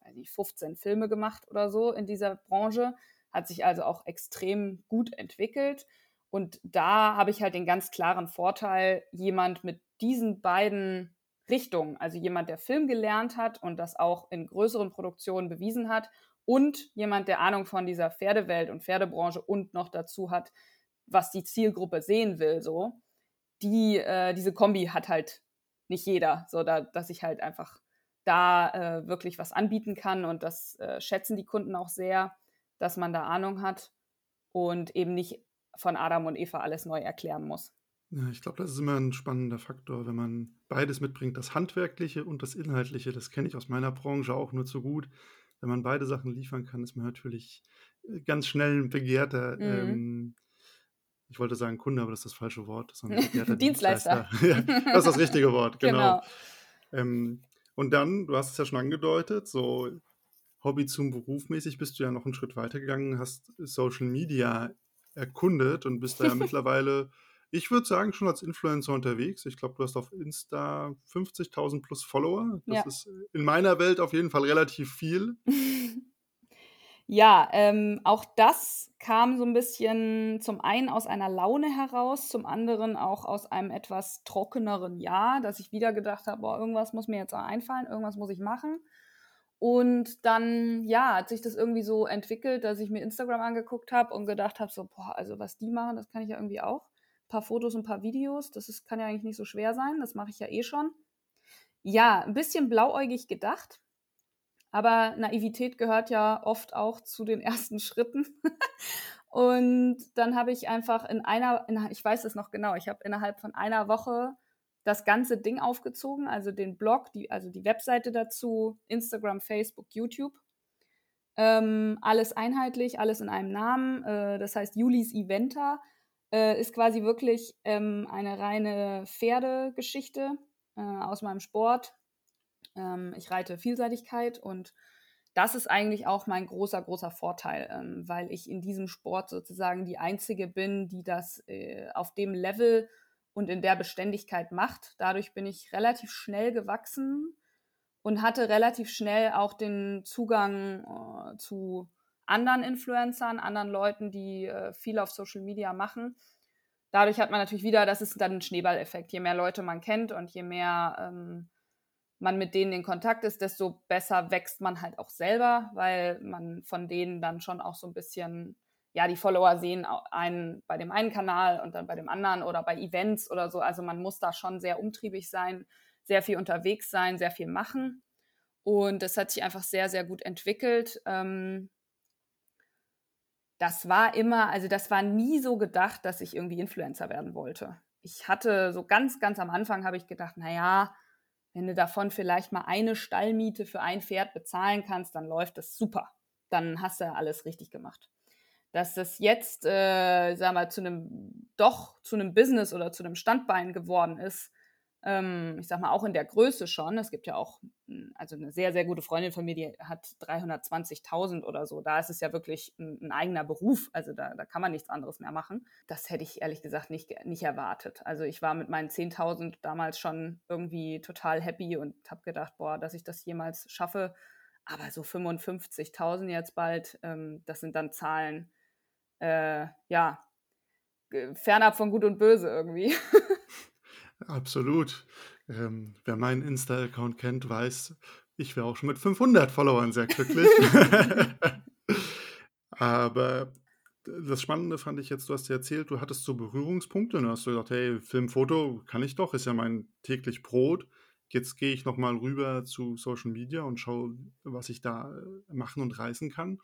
weiß nicht, 15 Filme gemacht oder so in dieser Branche. Hat sich also auch extrem gut entwickelt. Und da habe ich halt den ganz klaren Vorteil, jemand mit diesen beiden Richtung. Also jemand, der Film gelernt hat und das auch in größeren Produktionen bewiesen hat und jemand, der Ahnung von dieser Pferdewelt und Pferdebranche und noch dazu hat, was die Zielgruppe sehen will, so. Die, äh, diese Kombi hat halt nicht jeder, so da, dass ich halt einfach da äh, wirklich was anbieten kann und das äh, schätzen die Kunden auch sehr, dass man da Ahnung hat und eben nicht von Adam und Eva alles neu erklären muss. Ja, ich glaube, das ist immer ein spannender Faktor, wenn man beides mitbringt, das Handwerkliche und das Inhaltliche. Das kenne ich aus meiner Branche auch nur zu gut. Wenn man beide Sachen liefern kann, ist man natürlich äh, ganz schnell ein begehrter, mhm. ähm, ich wollte sagen Kunde, aber das ist das falsche Wort. [LAUGHS] Dienstleister. Dienstleister. [LAUGHS] ja, das ist das richtige Wort, [LAUGHS] genau. genau. Ähm, und dann, du hast es ja schon angedeutet, so Hobby zum Beruf mäßig bist du ja noch einen Schritt weiter gegangen, hast Social Media erkundet und bist da ja [LAUGHS] mittlerweile ich würde sagen, schon als Influencer unterwegs. Ich glaube, du hast auf Insta 50.000 plus Follower. Das ja. ist in meiner Welt auf jeden Fall relativ viel. [LAUGHS] ja, ähm, auch das kam so ein bisschen zum einen aus einer Laune heraus, zum anderen auch aus einem etwas trockeneren Jahr, dass ich wieder gedacht habe, boah, irgendwas muss mir jetzt einfallen, irgendwas muss ich machen. Und dann, ja, hat sich das irgendwie so entwickelt, dass ich mir Instagram angeguckt habe und gedacht habe, so, boah, also was die machen, das kann ich ja irgendwie auch paar Fotos und ein paar Videos. Das ist, kann ja eigentlich nicht so schwer sein. Das mache ich ja eh schon. Ja, ein bisschen blauäugig gedacht. Aber Naivität gehört ja oft auch zu den [LAUGHS] ersten Schritten. und dann habe ich einfach in einer, in, ich weiß es noch genau, ich habe innerhalb von einer Woche das ganze Ding aufgezogen, also den Blog, die, also die Webseite dazu, Instagram, Facebook, YouTube. Ähm, alles einheitlich, alles in einem Namen. Äh, das heißt Julis Eventer äh, ist quasi wirklich ähm, eine reine Pferdegeschichte äh, aus meinem Sport. Ähm, ich reite Vielseitigkeit und das ist eigentlich auch mein großer, großer Vorteil, ähm, weil ich in diesem Sport sozusagen die Einzige bin, die das äh, auf dem Level und in der Beständigkeit macht. Dadurch bin ich relativ schnell gewachsen und hatte relativ schnell auch den Zugang äh, zu anderen Influencern, anderen Leuten, die äh, viel auf Social Media machen. Dadurch hat man natürlich wieder, das ist dann ein Schneeballeffekt. Je mehr Leute man kennt und je mehr ähm, man mit denen in Kontakt ist, desto besser wächst man halt auch selber, weil man von denen dann schon auch so ein bisschen, ja, die Follower sehen einen bei dem einen Kanal und dann bei dem anderen oder bei Events oder so. Also man muss da schon sehr umtriebig sein, sehr viel unterwegs sein, sehr viel machen. Und das hat sich einfach sehr, sehr gut entwickelt. Ähm, das war immer, also das war nie so gedacht, dass ich irgendwie Influencer werden wollte. Ich hatte so ganz, ganz am Anfang habe ich gedacht, naja, wenn du davon vielleicht mal eine Stallmiete für ein Pferd bezahlen kannst, dann läuft das super. Dann hast du alles richtig gemacht. Dass das jetzt, äh, sag mal, zu einem, doch zu einem Business oder zu einem Standbein geworden ist, Ähm, ich sag mal, auch in der Größe schon. Es gibt ja auch, hm, also eine sehr, sehr gute Freundin von mir, die hat 320.000 oder so. Da ist es ja wirklich ein, ein, eigener Beruf. Also da, da kann man nichts anderes mehr machen. Das hätte ich ehrlich gesagt nicht, nicht erwartet. Also ich war mit meinen 10.000 damals schon irgendwie total happy und habe gedacht, boah, dass ich das jemals schaffe. Aber so 55.000 jetzt bald, ähm, das sind dann Zahlen, äh, ja, fernab von Gut und Böse irgendwie. [LAUGHS] Absolut. Ähm, wer meinen Insta-Account kennt, weiß, ich wäre auch schon mit 500 Followern sehr glücklich. [LAUGHS] [LAUGHS] Aber das Spannende fand ich jetzt, du hast ja erzählt, du hattest so Berührungspunkte und du hast gesagt, hey, Film, Foto kann ich doch, ist ja mein täglich Brot. Jetzt gehe ich nochmal rüber zu Social Media und schaue, was ich da äh, machen und reißen kann.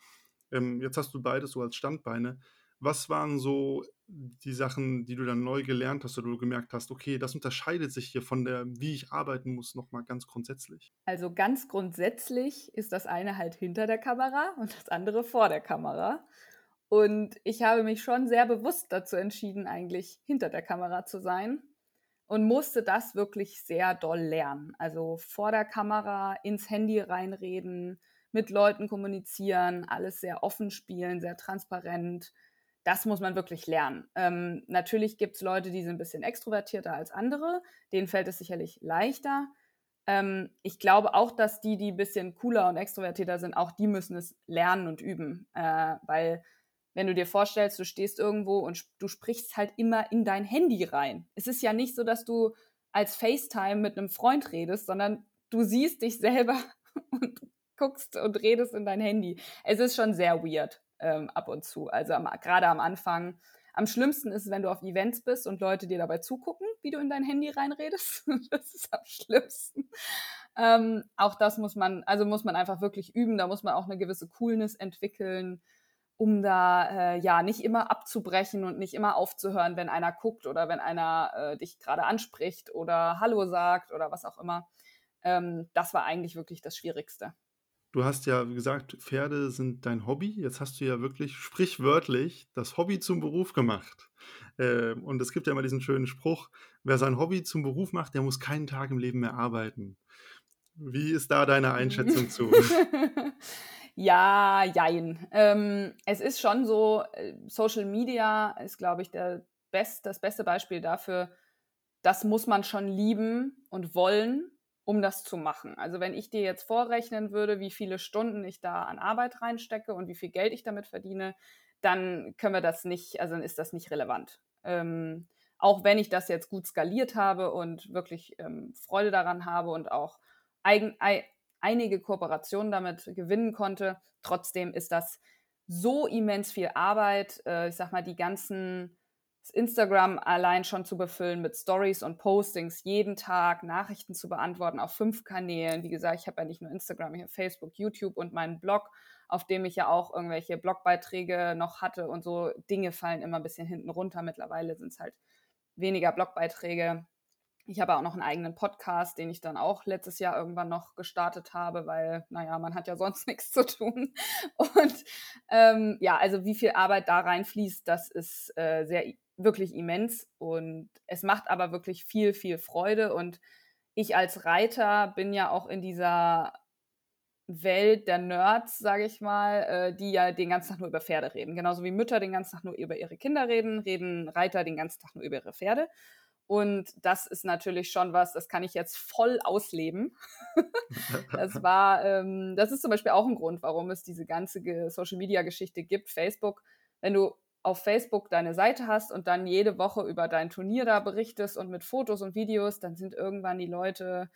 Ähm, jetzt hast du beides so als Standbeine. Was waren so die Sachen, die du dann neu gelernt hast oder du gemerkt hast, okay, das unterscheidet sich hier von der, wie ich arbeiten muss, nochmal ganz grundsätzlich? Also ganz grundsätzlich ist das eine halt hinter der Kamera und das andere vor der Kamera. Und ich habe mich schon sehr bewusst dazu entschieden, eigentlich hinter der Kamera zu sein und musste das wirklich sehr doll lernen. Also vor der Kamera ins Handy reinreden, mit Leuten kommunizieren, alles sehr offen spielen, sehr transparent das muss man wirklich lernen. Ähm, natürlich gibt es Leute, die sind ein bisschen extrovertierter als andere. Denen fällt es sicherlich leichter. Ähm, ich glaube auch, dass die, die ein bisschen cooler und extrovertierter sind, auch die müssen es lernen und üben. Äh, weil wenn du dir vorstellst, du stehst irgendwo und du sprichst halt immer in dein Handy rein. Es ist ja nicht so, dass du als FaceTime mit einem Freund redest, sondern du siehst dich selber [LAUGHS] und guckst und redest in dein Handy. Es ist schon sehr weird ähm, ab und zu. Also gerade am Anfang. Am schlimmsten ist, wenn du auf Events bist und Leute dir dabei zugucken, wie du in dein Handy reinredest. [LAUGHS] das ist am schlimmsten. Ähm, auch das muss man, also muss man einfach wirklich üben. Da muss man auch eine gewisse Coolness entwickeln, um da äh, ja nicht immer abzubrechen und nicht immer aufzuhören, wenn einer guckt oder wenn einer äh, dich gerade anspricht oder Hallo sagt oder was auch immer. Ähm, das war eigentlich wirklich das Schwierigste. Du hast ja gesagt, Pferde sind dein Hobby. Jetzt hast du ja wirklich sprichwörtlich das Hobby zum Beruf gemacht. Ähm, und es gibt ja immer diesen schönen Spruch, wer sein Hobby zum Beruf macht, der muss keinen Tag im Leben mehr arbeiten. Wie ist da deine Einschätzung [LAUGHS] zu? Ja, jein. Ähm, es ist schon so, äh, Social Media ist, glaube ich, der best, das beste Beispiel dafür, das muss man schon lieben und wollen, um das zu machen. Also wenn ich dir jetzt vorrechnen würde, wie viele Stunden ich da an Arbeit reinstecke und wie viel Geld ich damit verdiene, dann können wir das nicht, also dann ist das nicht relevant. Ähm, auch wenn ich das jetzt gut skaliert habe und wirklich ähm, Freude daran habe und auch eigen, ei, einige Kooperationen damit gewinnen konnte, trotzdem ist das so immens viel Arbeit. Äh, ich sag mal, die ganzen Instagram allein schon zu befüllen mit Stories und Postings, jeden Tag Nachrichten zu beantworten auf fünf Kanälen. Wie gesagt, ich habe ja nicht nur Instagram, ich habe Facebook, YouTube und meinen Blog, auf dem ich ja auch irgendwelche Blogbeiträge noch hatte und so Dinge fallen immer ein bisschen hinten runter. Mittlerweile sind es halt weniger Blogbeiträge. Ich habe auch noch einen eigenen Podcast, den ich dann auch letztes Jahr irgendwann noch gestartet habe, weil, naja, man hat ja [LAUGHS] sonst nichts zu tun. Und ähm, ja, also wie viel Arbeit da reinfließt, das ist äh, sehr wirklich immens und es macht aber wirklich viel, viel Freude und ich als Reiter bin ja auch in dieser Welt der Nerds, sage ich mal, äh, die ja den ganzen Tag nur über Pferde reden. Genauso wie Mütter den ganzen Tag nur über ihre Kinder reden, reden Reiter den ganzen Tag nur über ihre Pferde. Und das ist natürlich schon was, das kann ich jetzt voll ausleben. [LAUGHS] das [LAUGHS] war, ähm, das ist zum Beispiel auch ein Grund, warum es diese ganze Social Media Geschichte gibt. Facebook, wenn du auf Facebook deine Seite hast und dann jede Woche über dein Turnier da berichtest und mit Fotos und Videos, dann sind irgendwann die Leute,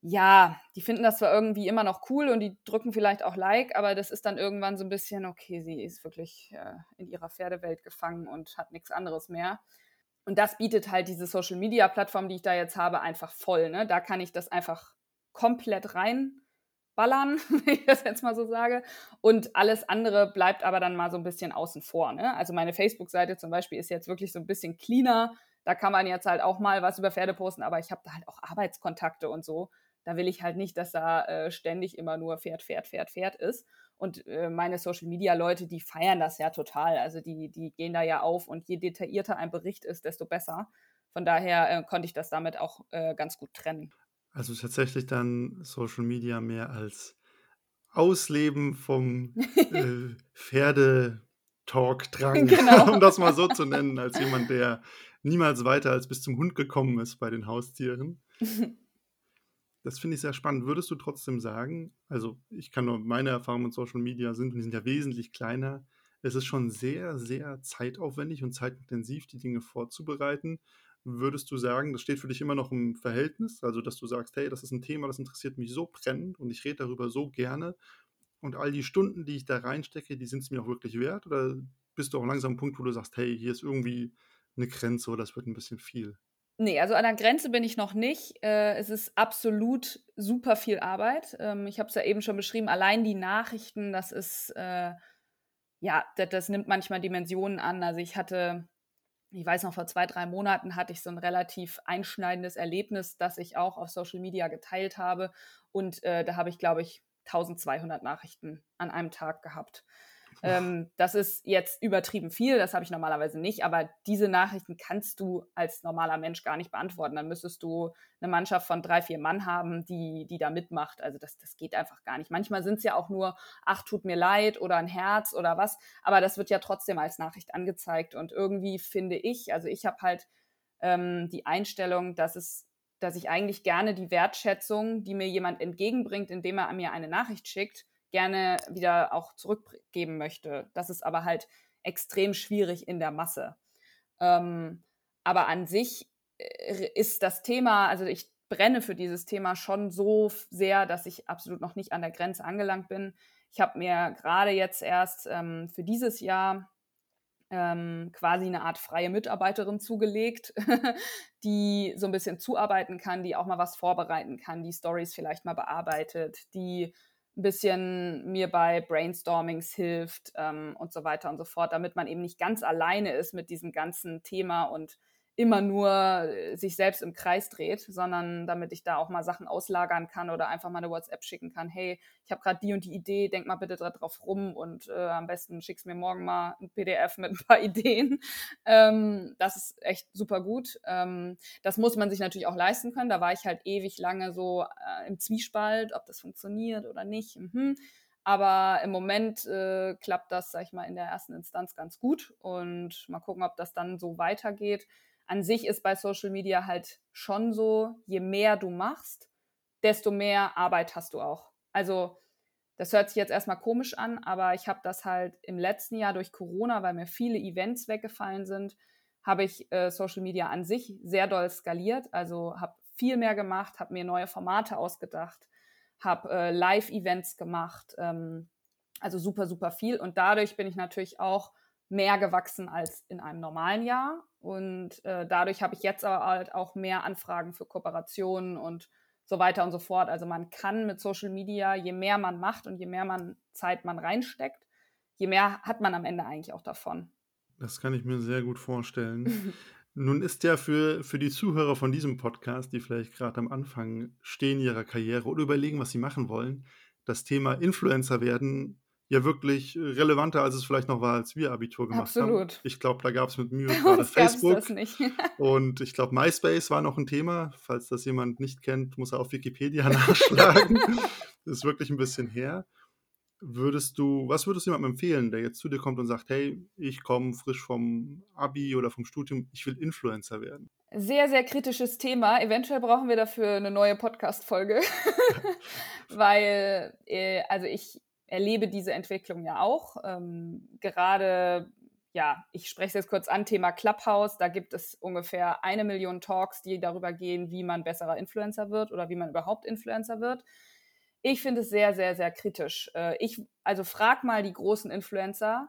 ja, die finden das zwar irgendwie immer noch cool und die drücken vielleicht auch Like, aber das ist dann irgendwann so ein bisschen, okay, sie ist wirklich äh, in ihrer Pferdewelt gefangen und hat nichts anderes mehr. Und das bietet halt diese Social Media Plattform, die ich da jetzt habe, einfach voll. Ne? Da kann ich das einfach komplett rein ballern, [LAUGHS] wenn ich das jetzt mal so sage. Und alles andere bleibt aber dann mal so ein bisschen außen vor. Ne? Also meine Facebook-Seite zum Beispiel ist jetzt wirklich so ein bisschen cleaner. Da kann man jetzt halt auch mal was über Pferde posten, aber ich habe da halt auch Arbeitskontakte und so. Da will ich halt nicht, dass da äh, ständig immer nur Pferd, Pferd, Pferd, Pferd ist. Und äh, meine Social-Media-Leute, die feiern das ja total. Also die, die gehen da ja auf und je detaillierter ein Bericht ist, desto besser. Von daher äh, konnte ich das damit auch äh, ganz gut trennen. Also tatsächlich dann Social Media mehr als Ausleben vom äh, [LAUGHS] Pferdetalk-Drang, genau. [LAUGHS] um das mal so zu nennen, als jemand, der niemals weiter als bis zum Hund gekommen ist bei den Haustieren. [LAUGHS] Das finde ich sehr spannend. Würdest du trotzdem sagen, also ich kann nur meine Erfahrungen mit Social Media sind, und die sind ja wesentlich kleiner, es ist schon sehr, sehr zeitaufwendig und zeitintensiv, die Dinge vorzubereiten. Würdest du sagen, das steht für dich immer noch im Verhältnis? Also, dass du sagst, hey, das ist ein Thema, das interessiert mich so brennend und ich rede darüber so gerne. Und all die Stunden, die ich da reinstecke, die sind es mir auch wirklich wert? Oder bist du auch langsam am Punkt, wo du sagst, hey, hier ist irgendwie eine Grenze oder das wird ein bisschen viel? Nee, also an der Grenze bin ich noch nicht. Äh, es ist absolut super viel Arbeit. Ähm, ich habe es ja eben schon beschrieben, allein die Nachrichten, das ist, äh, ja, das, das, nimmt manchmal Dimensionen an. Also ich hatte ich weiß noch, vor zwei, drei Monaten hatte ich so ein relativ einschneidendes Erlebnis, das ich auch auf Social Media geteilt habe. Und äh, da habe ich, glaube ich, 1200 Nachrichten an einem Tag gehabt. Ähm, das ist jetzt übertrieben viel, das habe ich normalerweise nicht, aber diese Nachrichten kannst du als normaler Mensch gar nicht beantworten. Dann müsstest du eine Mannschaft von drei, vier Mann haben, die, die da mitmacht. Also das, das geht einfach gar nicht. Manchmal sind es ja auch nur, ach, tut mir leid oder ein Herz oder was, aber das wird ja trotzdem als Nachricht angezeigt. Und irgendwie finde ich, also ich habe halt ähm, die Einstellung, dass es dass ich eigentlich gerne die Wertschätzung, die mir jemand entgegenbringt, indem er mir eine Nachricht schickt, gerne wieder auch zurückgeben möchte. Das ist aber halt extrem schwierig in der Masse. Ähm, aber an sich äh, ist das Thema, also ich brenne für dieses Thema schon so sehr, dass ich absolut noch nicht an der Grenze angelangt bin. Ich habe mir gerade jetzt erst ähm, für dieses Jahr ähm, quasi eine Art freie Mitarbeiterin zugelegt, [LAUGHS] die so ein bisschen zuarbeiten kann, die auch mal was vorbereiten kann, die Stories vielleicht mal bearbeitet, die ein bisschen mir bei Brainstormings hilft ähm, und so weiter und so fort, damit man eben nicht ganz alleine ist mit diesem ganzen Thema und immer nur äh, sich selbst im Kreis dreht, sondern damit ich da auch mal Sachen auslagern kann oder einfach mal eine WhatsApp schicken kann. Hey, ich habe gerade die und die Idee, denk mal bitte drauf rum und äh, am besten schickst mir morgen mal ein PDF mit ein paar [LAUGHS] Ideen. Ähm, das ist echt super gut. Ähm, das muss man sich natürlich auch leisten können. Da war ich halt ewig lange so äh, im Zwiespalt, ob das funktioniert oder nicht. Mhm. Aber im Moment äh, klappt das, sag ich mal, in der ersten Instanz ganz gut und mal gucken, ob das dann so weitergeht an sich ist bei Social Media halt schon so, je mehr du machst, desto mehr Arbeit hast du auch. Also das hört sich jetzt erstmal komisch an, aber ich habe das halt im letzten Jahr durch Corona, weil mir viele Events weggefallen sind, habe ich äh, Social Media an sich sehr doll skaliert. Also habe viel mehr gemacht, habe mir neue Formate ausgedacht, habe äh, Live-Events gemacht, ähm, also super, super viel. Und dadurch bin ich natürlich auch mehr gewachsen als in einem normalen Jahr. Und äh, dadurch habe ich jetzt aber halt auch mehr Anfragen für Kooperationen und so weiter und so fort. Also man kann mit Social Media, je mehr man macht und je mehr man Zeit man reinsteckt, je mehr hat man am Ende eigentlich auch davon. Das kann ich mir sehr gut vorstellen. [LAUGHS] Nun ist ja für, für die Zuhörer von diesem Podcast, die vielleicht gerade am Anfang stehen ihrer Karriere oder überlegen, was sie machen wollen, das Thema Influencer werden ja wirklich äh, relevanter, als es vielleicht noch war, als wir Abitur gemacht Absolut. haben. Ich glaube, da gab es mit Mühe [LAUGHS] gerade Facebook. [LAUGHS] und ich glaube, MySpace war noch ein Thema. Falls das jemand nicht kennt, muss er auf Wikipedia [LAUGHS] nachschlagen. das ist wirklich ein bisschen her. Würdest du, was würdest du jemandem empfehlen, der jetzt zu dir kommt und sagt, hey, ich komme frisch vom Abi oder vom Studium, ich will Influencer werden? Sehr, sehr kritisches Thema. Eventuell brauchen wir dafür eine neue Podcast-Folge. Weil, äh, also ich, erlebe diese Entwicklung ja auch. Ähm, gerade, ja, ich spreche es jetzt kurz an, Thema Clubhouse. Da gibt es ungefähr eine Million Talks, die darüber gehen, wie man besserer Influencer wird oder wie man überhaupt Influencer wird. Ich finde es sehr, sehr, sehr kritisch. Äh, ich, also frag mal die großen Influencer,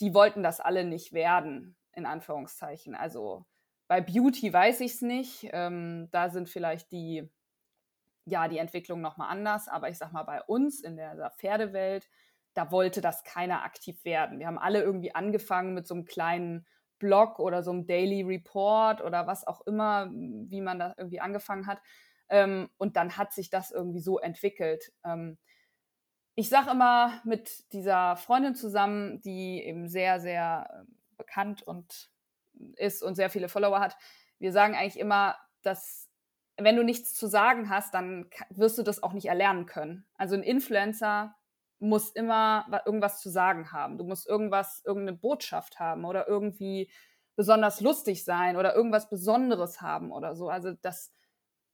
die wollten das alle nicht werden, in Anführungszeichen. Also bei Beauty weiß ich es nicht. Ähm, da sind vielleicht die ja, die Entwicklung nochmal anders, aber ich sag mal, bei uns in der Pferdewelt, da wollte das keiner aktiv werden. Wir haben alle irgendwie angefangen mit so einem kleinen Blog oder so einem Daily Report oder was auch immer, wie man da irgendwie angefangen hat. Ähm, und dann hat sich das irgendwie so entwickelt. Ähm, ich sage immer mit dieser Freundin zusammen, die eben sehr, sehr ähm, bekannt und ist und sehr viele Follower hat, wir sagen eigentlich immer, dass wenn du nichts zu sagen hast, dann wirst du das auch nicht erlernen können. Also ein Influencer muss immer irgendwas zu sagen haben. Du musst irgendwas, irgendeine Botschaft haben oder irgendwie besonders lustig sein oder irgendwas Besonderes haben oder so. Also das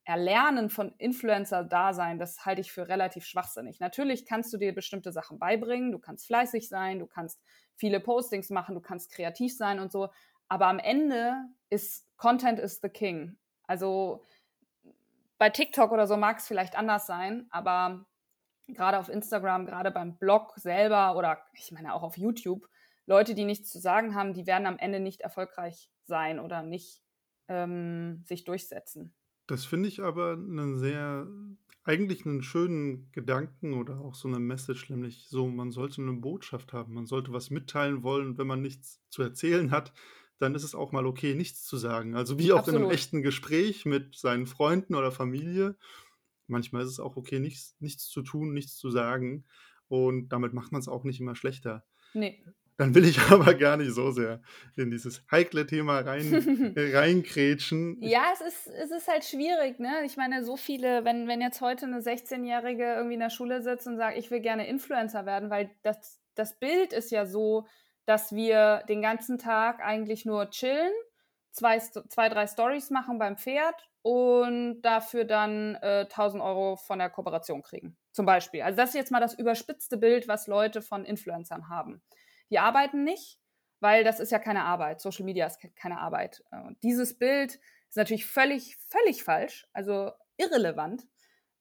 Erlernen von Influencer-Dasein, das halte ich für relativ schwachsinnig. Natürlich kannst du dir bestimmte Sachen beibringen, du kannst fleißig sein, du kannst viele Postings machen, du kannst kreativ sein und so. Aber am Ende ist Content is the King. Also bei TikTok oder so mag es vielleicht anders sein, aber gerade auf Instagram, gerade beim Blog selber oder ich meine auch auf YouTube, Leute, die nichts zu sagen haben, die werden am Ende nicht erfolgreich sein oder nicht ähm, sich durchsetzen. Das finde ich aber einen sehr, eigentlich einen schönen Gedanken oder auch so eine Message, nämlich so, man sollte eine Botschaft haben, man sollte was mitteilen wollen, wenn man nichts zu erzählen hat, dann ist es auch mal okay, nichts zu sagen. Also wie auch in einem echten Gespräch mit seinen Freunden oder Familie. Manchmal ist es auch okay, nichts, nichts zu tun, nichts zu sagen. Und damit macht man es auch nicht immer schlechter. Nee. Dann will ich [LAUGHS] aber gar nicht so sehr in dieses heikle Thema rein, [LAUGHS] äh, reinkrätschen. Ja, es ist, es ist halt schwierig, ne? Ich meine, so viele, wenn, wenn jetzt heute eine 16-Jährige irgendwie in der Schule sitzt und sagt, ich will gerne Influencer werden, weil das, das Bild ist ja so, dass wir den ganzen Tag eigentlich nur chillen, zwei, zwei drei Stories machen beim Pferd und dafür dann äh, 1000 Euro von der Kooperation kriegen. Zum Beispiel. Also das ist jetzt mal das überspitzte Bild, was Leute von Influencern haben. Die arbeiten nicht, weil das ist ja keine Arbeit. Social Media ist keine Arbeit. Äh, und dieses Bild ist natürlich völlig, völlig falsch, also irrelevant.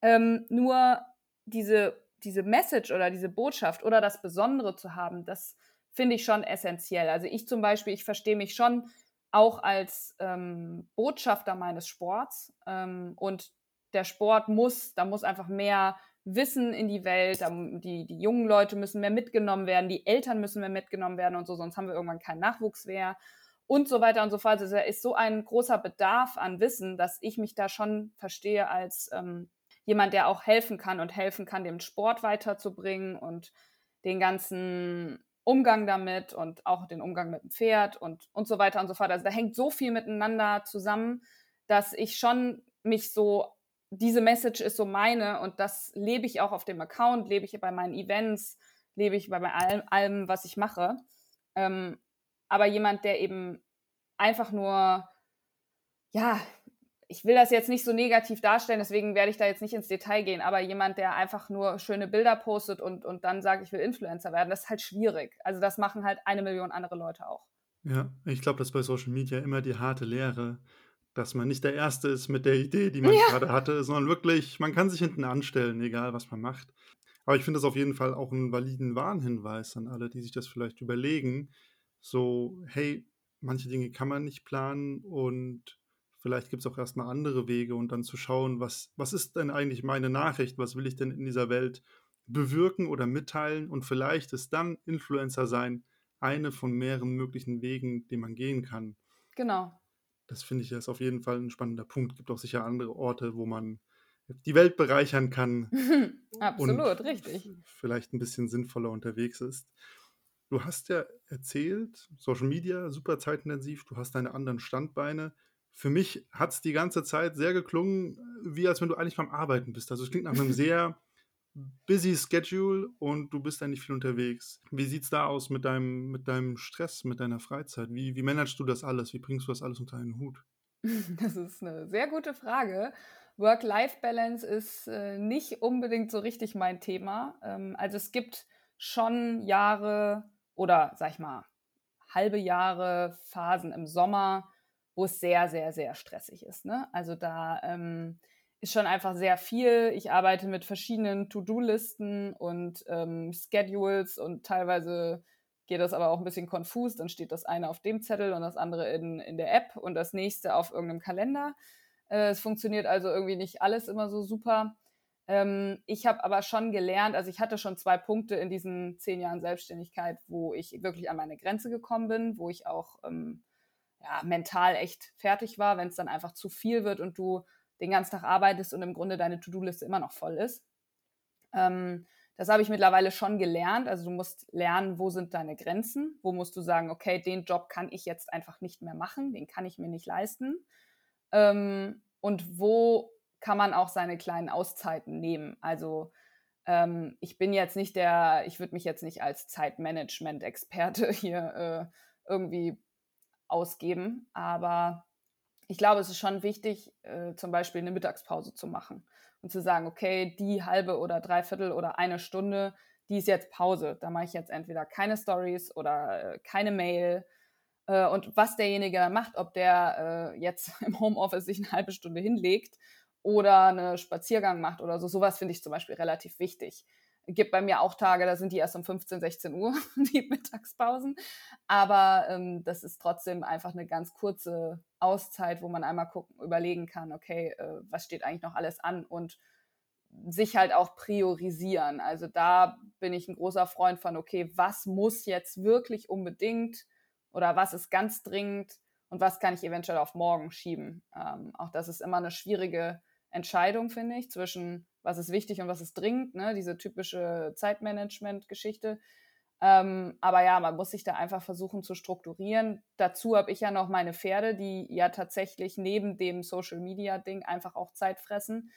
Ähm, nur diese, diese Message oder diese Botschaft oder das Besondere zu haben, das finde ich schon essentiell. Also ich zum Beispiel, ich verstehe mich schon auch als ähm, Botschafter meines Sports ähm, und der Sport muss, da muss einfach mehr Wissen in die Welt, die, die jungen Leute müssen mehr mitgenommen werden, die Eltern müssen mehr mitgenommen werden und so, sonst haben wir irgendwann keinen Nachwuchs mehr und so weiter und so fort. Also da ist so ein großer Bedarf an Wissen, dass ich mich da schon verstehe als ähm, jemand, der auch helfen kann und helfen kann, den Sport weiterzubringen und den ganzen Umgang damit und auch den Umgang mit dem Pferd und, und so weiter und so fort. Also da hängt so viel miteinander zusammen, dass ich schon mich so, diese Message ist so meine und das lebe ich auch auf dem Account, lebe ich bei meinen Events, lebe ich bei allem, allem was ich mache. Ähm, aber jemand, der eben einfach nur, ja, ich will das jetzt nicht so negativ darstellen, deswegen werde ich da jetzt nicht ins Detail gehen, aber jemand, der einfach nur schöne Bilder postet und, und dann sagt, ich will Influencer werden, das ist halt schwierig. Also das machen halt eine Million andere Leute auch. Ja, ich glaube, das ist bei Social Media immer die harte Lehre, dass man nicht der Erste ist mit der Idee, die man ja. gerade hatte, sondern wirklich, man kann sich hinten anstellen, egal was man macht. Aber ich finde das auf jeden Fall auch einen validen Warnhinweis an alle, die sich das vielleicht überlegen. So, hey, manche Dinge kann man nicht planen und vielleicht gibt es auch erstmal andere Wege und dann zu schauen, was, was ist denn eigentlich meine Nachricht, was will ich denn in dieser Welt bewirken oder mitteilen und vielleicht ist dann Influencer sein eine von mehreren möglichen Wegen, die man gehen kann. Genau. Das finde ich ist auf jeden Fall ein spannender Punkt. Es gibt auch sicher andere Orte, wo man die Welt bereichern kann. [LAUGHS] Absolut, richtig. Vielleicht ein bisschen sinnvoller unterwegs ist. Du hast ja erzählt, Social Media, super zeitintensiv, du hast deine anderen Standbeine für mich hat es die ganze Zeit sehr geklungen, wie als wenn du eigentlich beim Arbeiten bist. Also es klingt nach einem [LAUGHS] sehr busy Schedule und du bist nicht viel unterwegs. Wie sieht es da aus mit deinem, mit deinem Stress, mit deiner Freizeit? Wie, wie managst du das alles? Wie bringst du das alles unter einen Hut? [LAUGHS] Das ist eine sehr gute Frage. Work-Life-Balance ist äh, nicht unbedingt so richtig mein Thema. Ähm, also es gibt schon Jahre oder sag ich mal halbe Jahre, Phasen im Sommer, wo es sehr, sehr, sehr stressig ist. Ne? Also da ähm, ist schon einfach sehr viel. Ich arbeite mit verschiedenen To-Do-Listen und ähm, Schedules und teilweise geht das aber auch ein bisschen konfus. Dann steht das eine auf dem Zettel und das andere in, in der App und das nächste auf irgendeinem Kalender. Äh, es funktioniert also irgendwie nicht alles immer so super. Ähm, ich habe aber schon gelernt, also ich hatte schon zwei Punkte in diesen zehn Jahren Selbstständigkeit, wo ich wirklich an meine Grenze gekommen bin, wo ich auch ähm, ja, mental echt fertig war, wenn es dann einfach zu viel wird und du den ganzen Tag arbeitest und im Grunde deine To-Do-Liste immer noch voll ist. Ähm, das habe ich mittlerweile schon gelernt. Also du musst lernen, wo sind deine Grenzen, wo musst du sagen, okay, den Job kann ich jetzt einfach nicht mehr machen, den kann ich mir nicht leisten. Ähm, und wo kann man auch seine kleinen Auszeiten nehmen? Also ähm, ich bin jetzt nicht der, ich würde mich jetzt nicht als Zeitmanagement-Experte [LAUGHS] hier äh, irgendwie ausgeben, aber ich glaube, es ist schon wichtig, äh, zum Beispiel eine Mittagspause zu machen und zu sagen, okay, die halbe oder dreiviertel oder eine Stunde, die ist jetzt Pause. Da mache ich jetzt entweder keine Stories oder äh, keine Mail. Äh, und was derjenige macht, ob der äh, jetzt [LAUGHS] im Homeoffice sich eine halbe Stunde hinlegt oder einen Spaziergang macht oder so. Sowas finde ich zum Beispiel relativ wichtig. Gibt bei mir auch Tage, da sind die erst um 15, 16 Uhr, [LAUGHS] die Mittagspausen. Aber ähm, das ist trotzdem einfach eine ganz kurze Auszeit, wo man einmal gucken, überlegen kann, okay, äh, was steht eigentlich noch alles an und sich halt auch priorisieren. Also da bin ich ein großer Freund von, okay, was muss jetzt wirklich unbedingt oder was ist ganz dringend und was kann ich eventuell auf morgen schieben. Ähm, auch das ist immer eine schwierige Entscheidung, finde ich, zwischen was ist wichtig und was ist dringend, ne? diese typische Zeitmanagement-Geschichte. Ähm, aber ja, man muss sich da einfach versuchen zu strukturieren. Dazu habe ich ja noch meine Pferde, die ja tatsächlich neben dem Social-Media-Ding einfach auch Zeit fressen.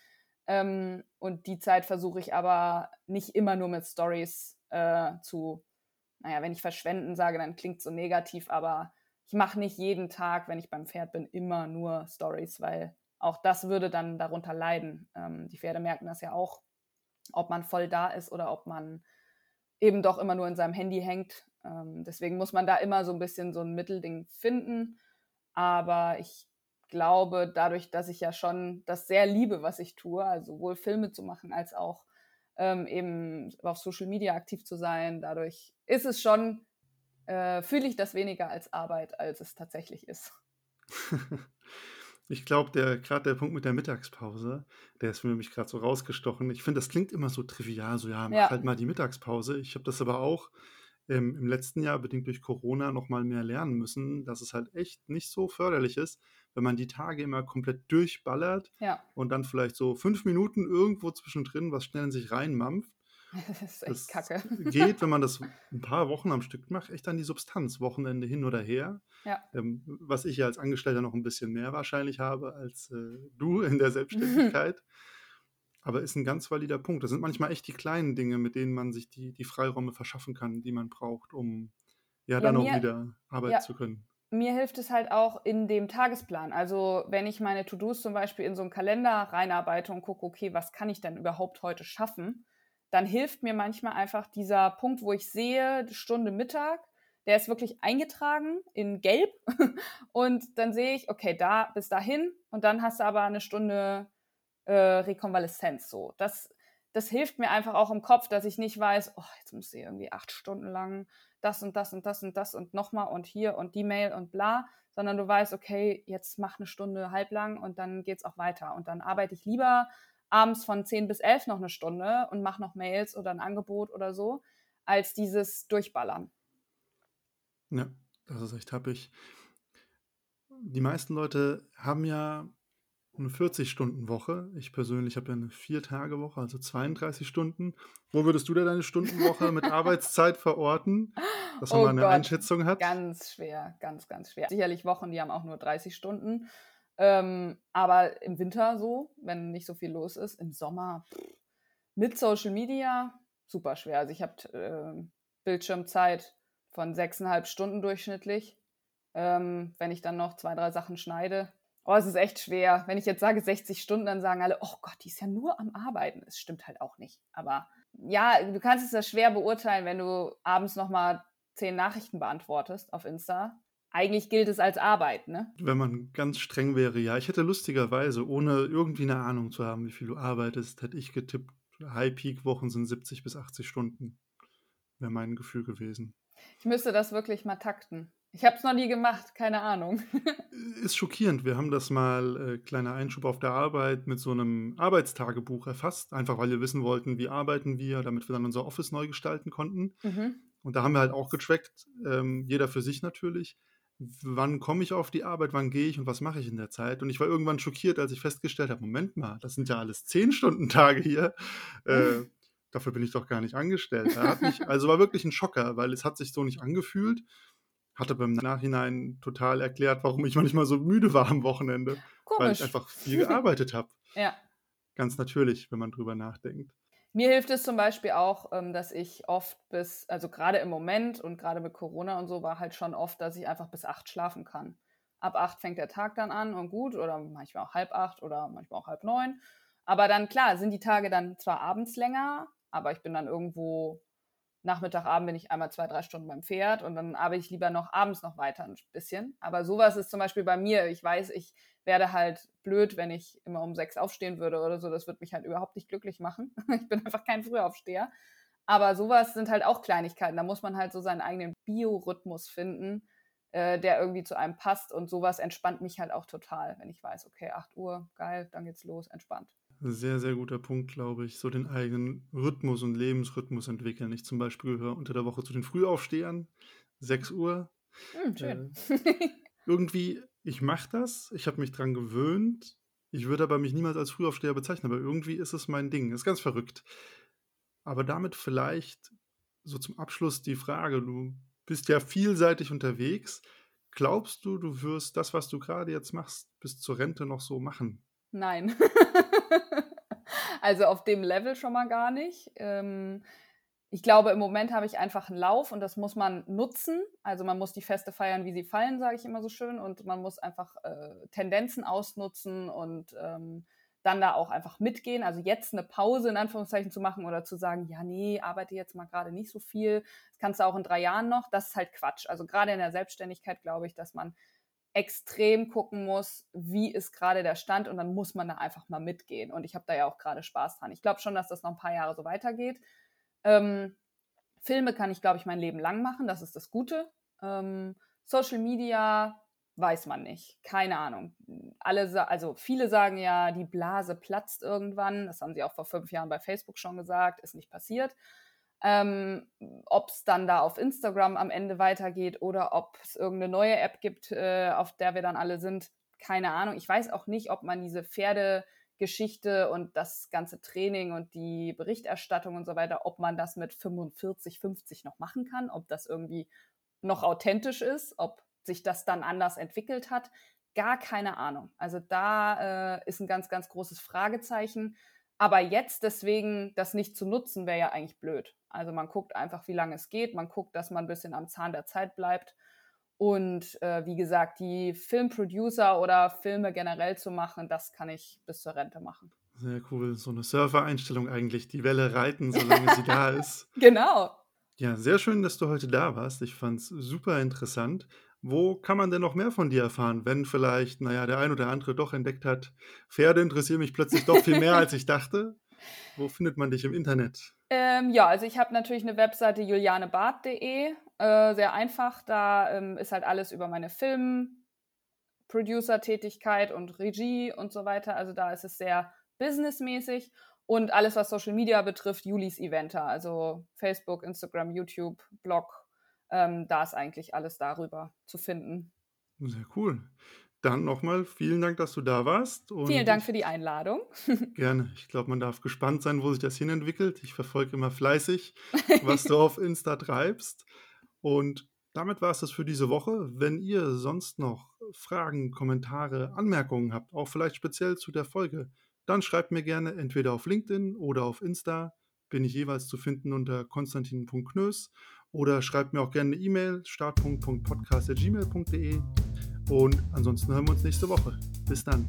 Ähm, und die Zeit versuche ich aber nicht immer nur mit Stories äh, zu, naja, wenn ich verschwenden sage, dann klingt so negativ, aber ich mache nicht jeden Tag, wenn ich beim Pferd bin, immer nur Stories, weil auch das würde dann darunter leiden. Ähm, die Pferde merken das ja auch, ob man voll da ist oder ob man eben doch immer nur in seinem Handy hängt. Ähm, deswegen muss man da immer so ein bisschen so ein Mittelding finden. Aber ich glaube, dadurch, dass ich ja schon das sehr liebe, was ich tue, also sowohl Filme zu machen als auch ähm, eben auf Social Media aktiv zu sein, dadurch ist es schon, äh, fühle ich das weniger als Arbeit, als es tatsächlich ist. [LAUGHS] Ich glaube, der gerade der Punkt mit der Mittagspause, der ist für mich gerade so rausgestochen. Ich finde, das klingt immer so trivial, so ja, mach Ja. halt mal die Mittagspause. Ich habe das aber auch ähm, im letzten Jahr bedingt durch Corona noch mal mehr lernen müssen, dass es halt echt nicht so förderlich ist, wenn man die Tage immer komplett durchballert Ja. und dann vielleicht so fünf Minuten irgendwo zwischendrin was schnell in sich reinmampft. [LAUGHS] Das ist echt Das kacke. [LAUGHS] geht, wenn man das ein paar Wochen am Stück macht, echt an die Substanz, Wochenende hin oder her. Ja. Ähm, was ich ja als Angestellter noch ein bisschen mehr wahrscheinlich habe als äh, du [LAUGHS] in der Selbstständigkeit. Aber ist ein ganz valider Punkt. Das sind manchmal echt die kleinen Dinge, mit denen man sich die, die Freiräume verschaffen kann, die man braucht, um ja Ja, dann auch mir, wieder arbeiten ja, zu können. mir hilft es halt auch in dem Tagesplan. Also wenn ich meine To-Dos zum Beispiel in so einen Kalender reinarbeite und gucke, okay, was kann ich denn überhaupt heute schaffen, dann hilft mir manchmal einfach dieser Punkt, wo ich sehe, Stunde Mittag, der ist wirklich eingetragen in Gelb [LAUGHS] und dann sehe ich, okay, da bis dahin und dann hast du aber eine Stunde äh, Rekonvaleszenz. So, das, das hilft mir einfach auch im Kopf, dass ich nicht weiß, oh, jetzt muss ich irgendwie acht Stunden lang das und das und das und das und nochmal und hier und die Mail und bla, sondern du weißt, okay, jetzt mach eine Stunde halblang und dann geht's auch weiter. Und dann arbeite ich lieber abends von 10 bis 11 noch eine Stunde und mache noch Mails oder ein Angebot oder so, als dieses Durchballern. Ja, das ist echt happig. Die meisten Leute haben ja eine 40-Stunden-Woche. Ich persönlich habe ja eine Vier-Tage-Woche, also 32 Stunden. Wo würdest du da deine Stundenwoche mit [LAUGHS] Arbeitszeit verorten, dass man Oh mal eine Gott, Einschätzung hat? ganz schwer, ganz, ganz schwer. Sicherlich Wochen, die haben auch nur 30 Stunden. Ähm, aber im Winter so, wenn nicht so viel los ist, im Sommer mit Social Media super schwer. Also ich habe äh, Bildschirmzeit von sechseinhalb Stunden durchschnittlich, ähm, wenn ich dann noch zwei, drei Sachen schneide. Oh, es ist echt schwer. Wenn ich jetzt sage 60 Stunden, dann sagen alle, oh Gott, die ist ja nur am Arbeiten. Es stimmt halt auch nicht. Aber ja, du kannst es ja schwer beurteilen, wenn du abends nochmal zehn Nachrichten beantwortest auf Insta. Eigentlich gilt es als Arbeit, ne? Wenn man ganz streng wäre, ja. Ich hätte lustigerweise, ohne irgendwie eine Ahnung zu haben, wie viel du arbeitest, hätte ich getippt, High-Peak-Wochen sind 70 bis 80 Stunden. Wäre mein Gefühl gewesen. Ich müsste das wirklich mal takten. Ich habe es noch nie gemacht, keine Ahnung. [LAUGHS] Ist schockierend. Wir haben das mal, äh, kleiner Einschub auf der Arbeit, mit so einem Arbeitstagebuch erfasst, einfach weil wir wissen wollten, wie arbeiten wir, damit wir dann unser Office neu gestalten konnten. mhm. Und da haben wir halt auch getrackt, ähm, jeder für sich natürlich, wann komme ich auf die Arbeit, wann gehe ich und was mache ich in der Zeit. Und ich war irgendwann schockiert, als ich festgestellt habe, Moment mal, das sind ja alles 10-Stunden-Tage hier. Äh, dafür bin ich doch gar nicht angestellt. Mich, also war wirklich ein Schocker, weil es hat sich so nicht angefühlt. hatte beim Nachhinein total erklärt, warum ich manchmal so müde war am Wochenende, weil ich Komisch. einfach viel gearbeitet habe. Ja. Ganz natürlich, wenn man drüber nachdenkt. Mir hilft es zum Beispiel auch, ähm, dass ich oft bis, also gerade im Moment und gerade mit Corona und so, war halt schon oft, dass ich einfach bis acht schlafen kann. Ab acht fängt der Tag dann an und gut, oder manchmal auch halb acht oder manchmal auch halb neun. Aber dann, klar, sind die Tage dann zwar abends länger, aber ich bin dann irgendwo Nachmittagabend bin ich einmal zwei, drei Stunden beim Pferd und dann arbeite ich lieber noch abends noch weiter ein bisschen. Aber sowas ist zum Beispiel bei mir. Ich weiß, ich werde halt blöd, wenn ich immer um sechs aufstehen würde oder so. Das würde mich halt überhaupt nicht glücklich machen. [LAUGHS] Ich bin einfach kein Frühaufsteher. Aber sowas sind halt auch Kleinigkeiten. Da muss man halt so seinen eigenen Biorhythmus finden, äh, der irgendwie zu einem passt. Und sowas entspannt mich halt auch total, wenn ich weiß, okay, 8 Uhr, geil, dann geht's los, entspannt. Sehr, sehr guter Punkt, glaube ich. So den eigenen Rhythmus und Lebensrhythmus entwickeln. Ich zum Beispiel gehöre unter der Woche zu den Frühaufstehern, 6 Uhr. Hm, schön. Äh, irgendwie, ich mache das, ich habe mich dran gewöhnt. Ich würde aber mich niemals als Frühaufsteher bezeichnen, aber irgendwie ist es mein Ding. Ist ganz verrückt. Aber damit vielleicht so zum Abschluss die Frage, du bist ja vielseitig unterwegs. Glaubst du, du wirst das, was du gerade jetzt machst, bis zur Rente noch so machen? Nein. [LAUGHS] also auf dem Level schon mal gar nicht. Ähm, ich glaube, im Moment habe ich einfach einen Lauf und das muss man nutzen. Also man muss die Feste feiern, wie sie fallen, sage ich immer so schön. Und man muss einfach äh, Tendenzen ausnutzen und ähm, dann da auch einfach mitgehen. Also jetzt eine Pause in Anführungszeichen zu machen oder zu sagen, ja, nee, arbeite jetzt mal gerade nicht so viel. Das kannst du auch in drei Jahren noch. Das ist halt Quatsch. Also gerade in der Selbstständigkeit glaube ich, dass man extrem gucken muss, wie ist gerade der Stand und dann muss man da einfach mal mitgehen. Und ich habe da ja auch gerade Spaß dran. Ich glaube schon, dass das noch ein paar Jahre so weitergeht. Ähm, Filme kann ich, glaube ich, mein Leben lang machen. Das ist das Gute. Ähm, Social Media weiß man nicht. Keine Ahnung. Alle, also viele sagen ja, die Blase platzt irgendwann. Das haben sie auch vor fünf Jahren bei Facebook schon gesagt. Ist nicht passiert. Ähm, ob es dann da auf Instagram am Ende weitergeht oder ob es irgendeine neue App gibt, äh, auf der wir dann alle sind, keine Ahnung. Ich weiß auch nicht, ob man diese Pferdegeschichte und das ganze Training und die Berichterstattung und so weiter, ob man das mit 45, 50 noch machen kann, ob das irgendwie noch authentisch ist, ob sich das dann anders entwickelt hat. Gar keine Ahnung. Also da äh, ist ein ganz, ganz großes Fragezeichen. Aber jetzt deswegen das nicht zu nutzen, wäre ja eigentlich blöd. Also man guckt einfach, wie lange es geht, man guckt, dass man ein bisschen am Zahn der Zeit bleibt. Und äh, wie gesagt, die Filmproducer oder Filme generell zu machen, das kann ich bis zur Rente machen. Sehr cool. So eine Surfer-Einstellung eigentlich. Die Welle reiten, solange sie da [LAUGHS] ist. Genau. Ja, sehr schön, dass du heute da warst. Ich fand es super interessant. Wo kann man denn noch mehr von dir erfahren, wenn vielleicht, naja, der ein oder andere doch entdeckt hat, Pferde interessieren mich plötzlich doch viel mehr, als ich dachte? Wo findet man dich im Internet? Ähm, ja, also ich habe natürlich eine Webseite julianebart.de, äh, sehr einfach. Da ähm, ist halt alles über meine Film-Producer-Tätigkeit und Regie und so weiter. Also da ist es sehr businessmäßig. Und alles, was Social Media betrifft, Julis Eventer, also Facebook, Instagram, YouTube, Blog, ähm, da ist eigentlich alles darüber zu finden. Sehr cool. Dann nochmal vielen Dank, dass du da warst. Vielen Dank für die Einladung. [LAUGHS] gerne. Ich glaube, man darf gespannt sein, wo sich das hin entwickelt. Ich verfolge immer fleißig, was du [LAUGHS] auf Insta treibst. Und damit war es das für diese Woche. Wenn ihr sonst noch Fragen, Kommentare, Anmerkungen habt, auch vielleicht speziell zu der Folge, dann schreibt mir gerne entweder auf LinkedIn oder auf Insta. Bin ich jeweils zu finden unter konstantin.knös oder schreibt mir auch gerne eine E-Mail startpunkt.podcast.gmail.de und ansonsten hören wir uns nächste Woche. Bis dann.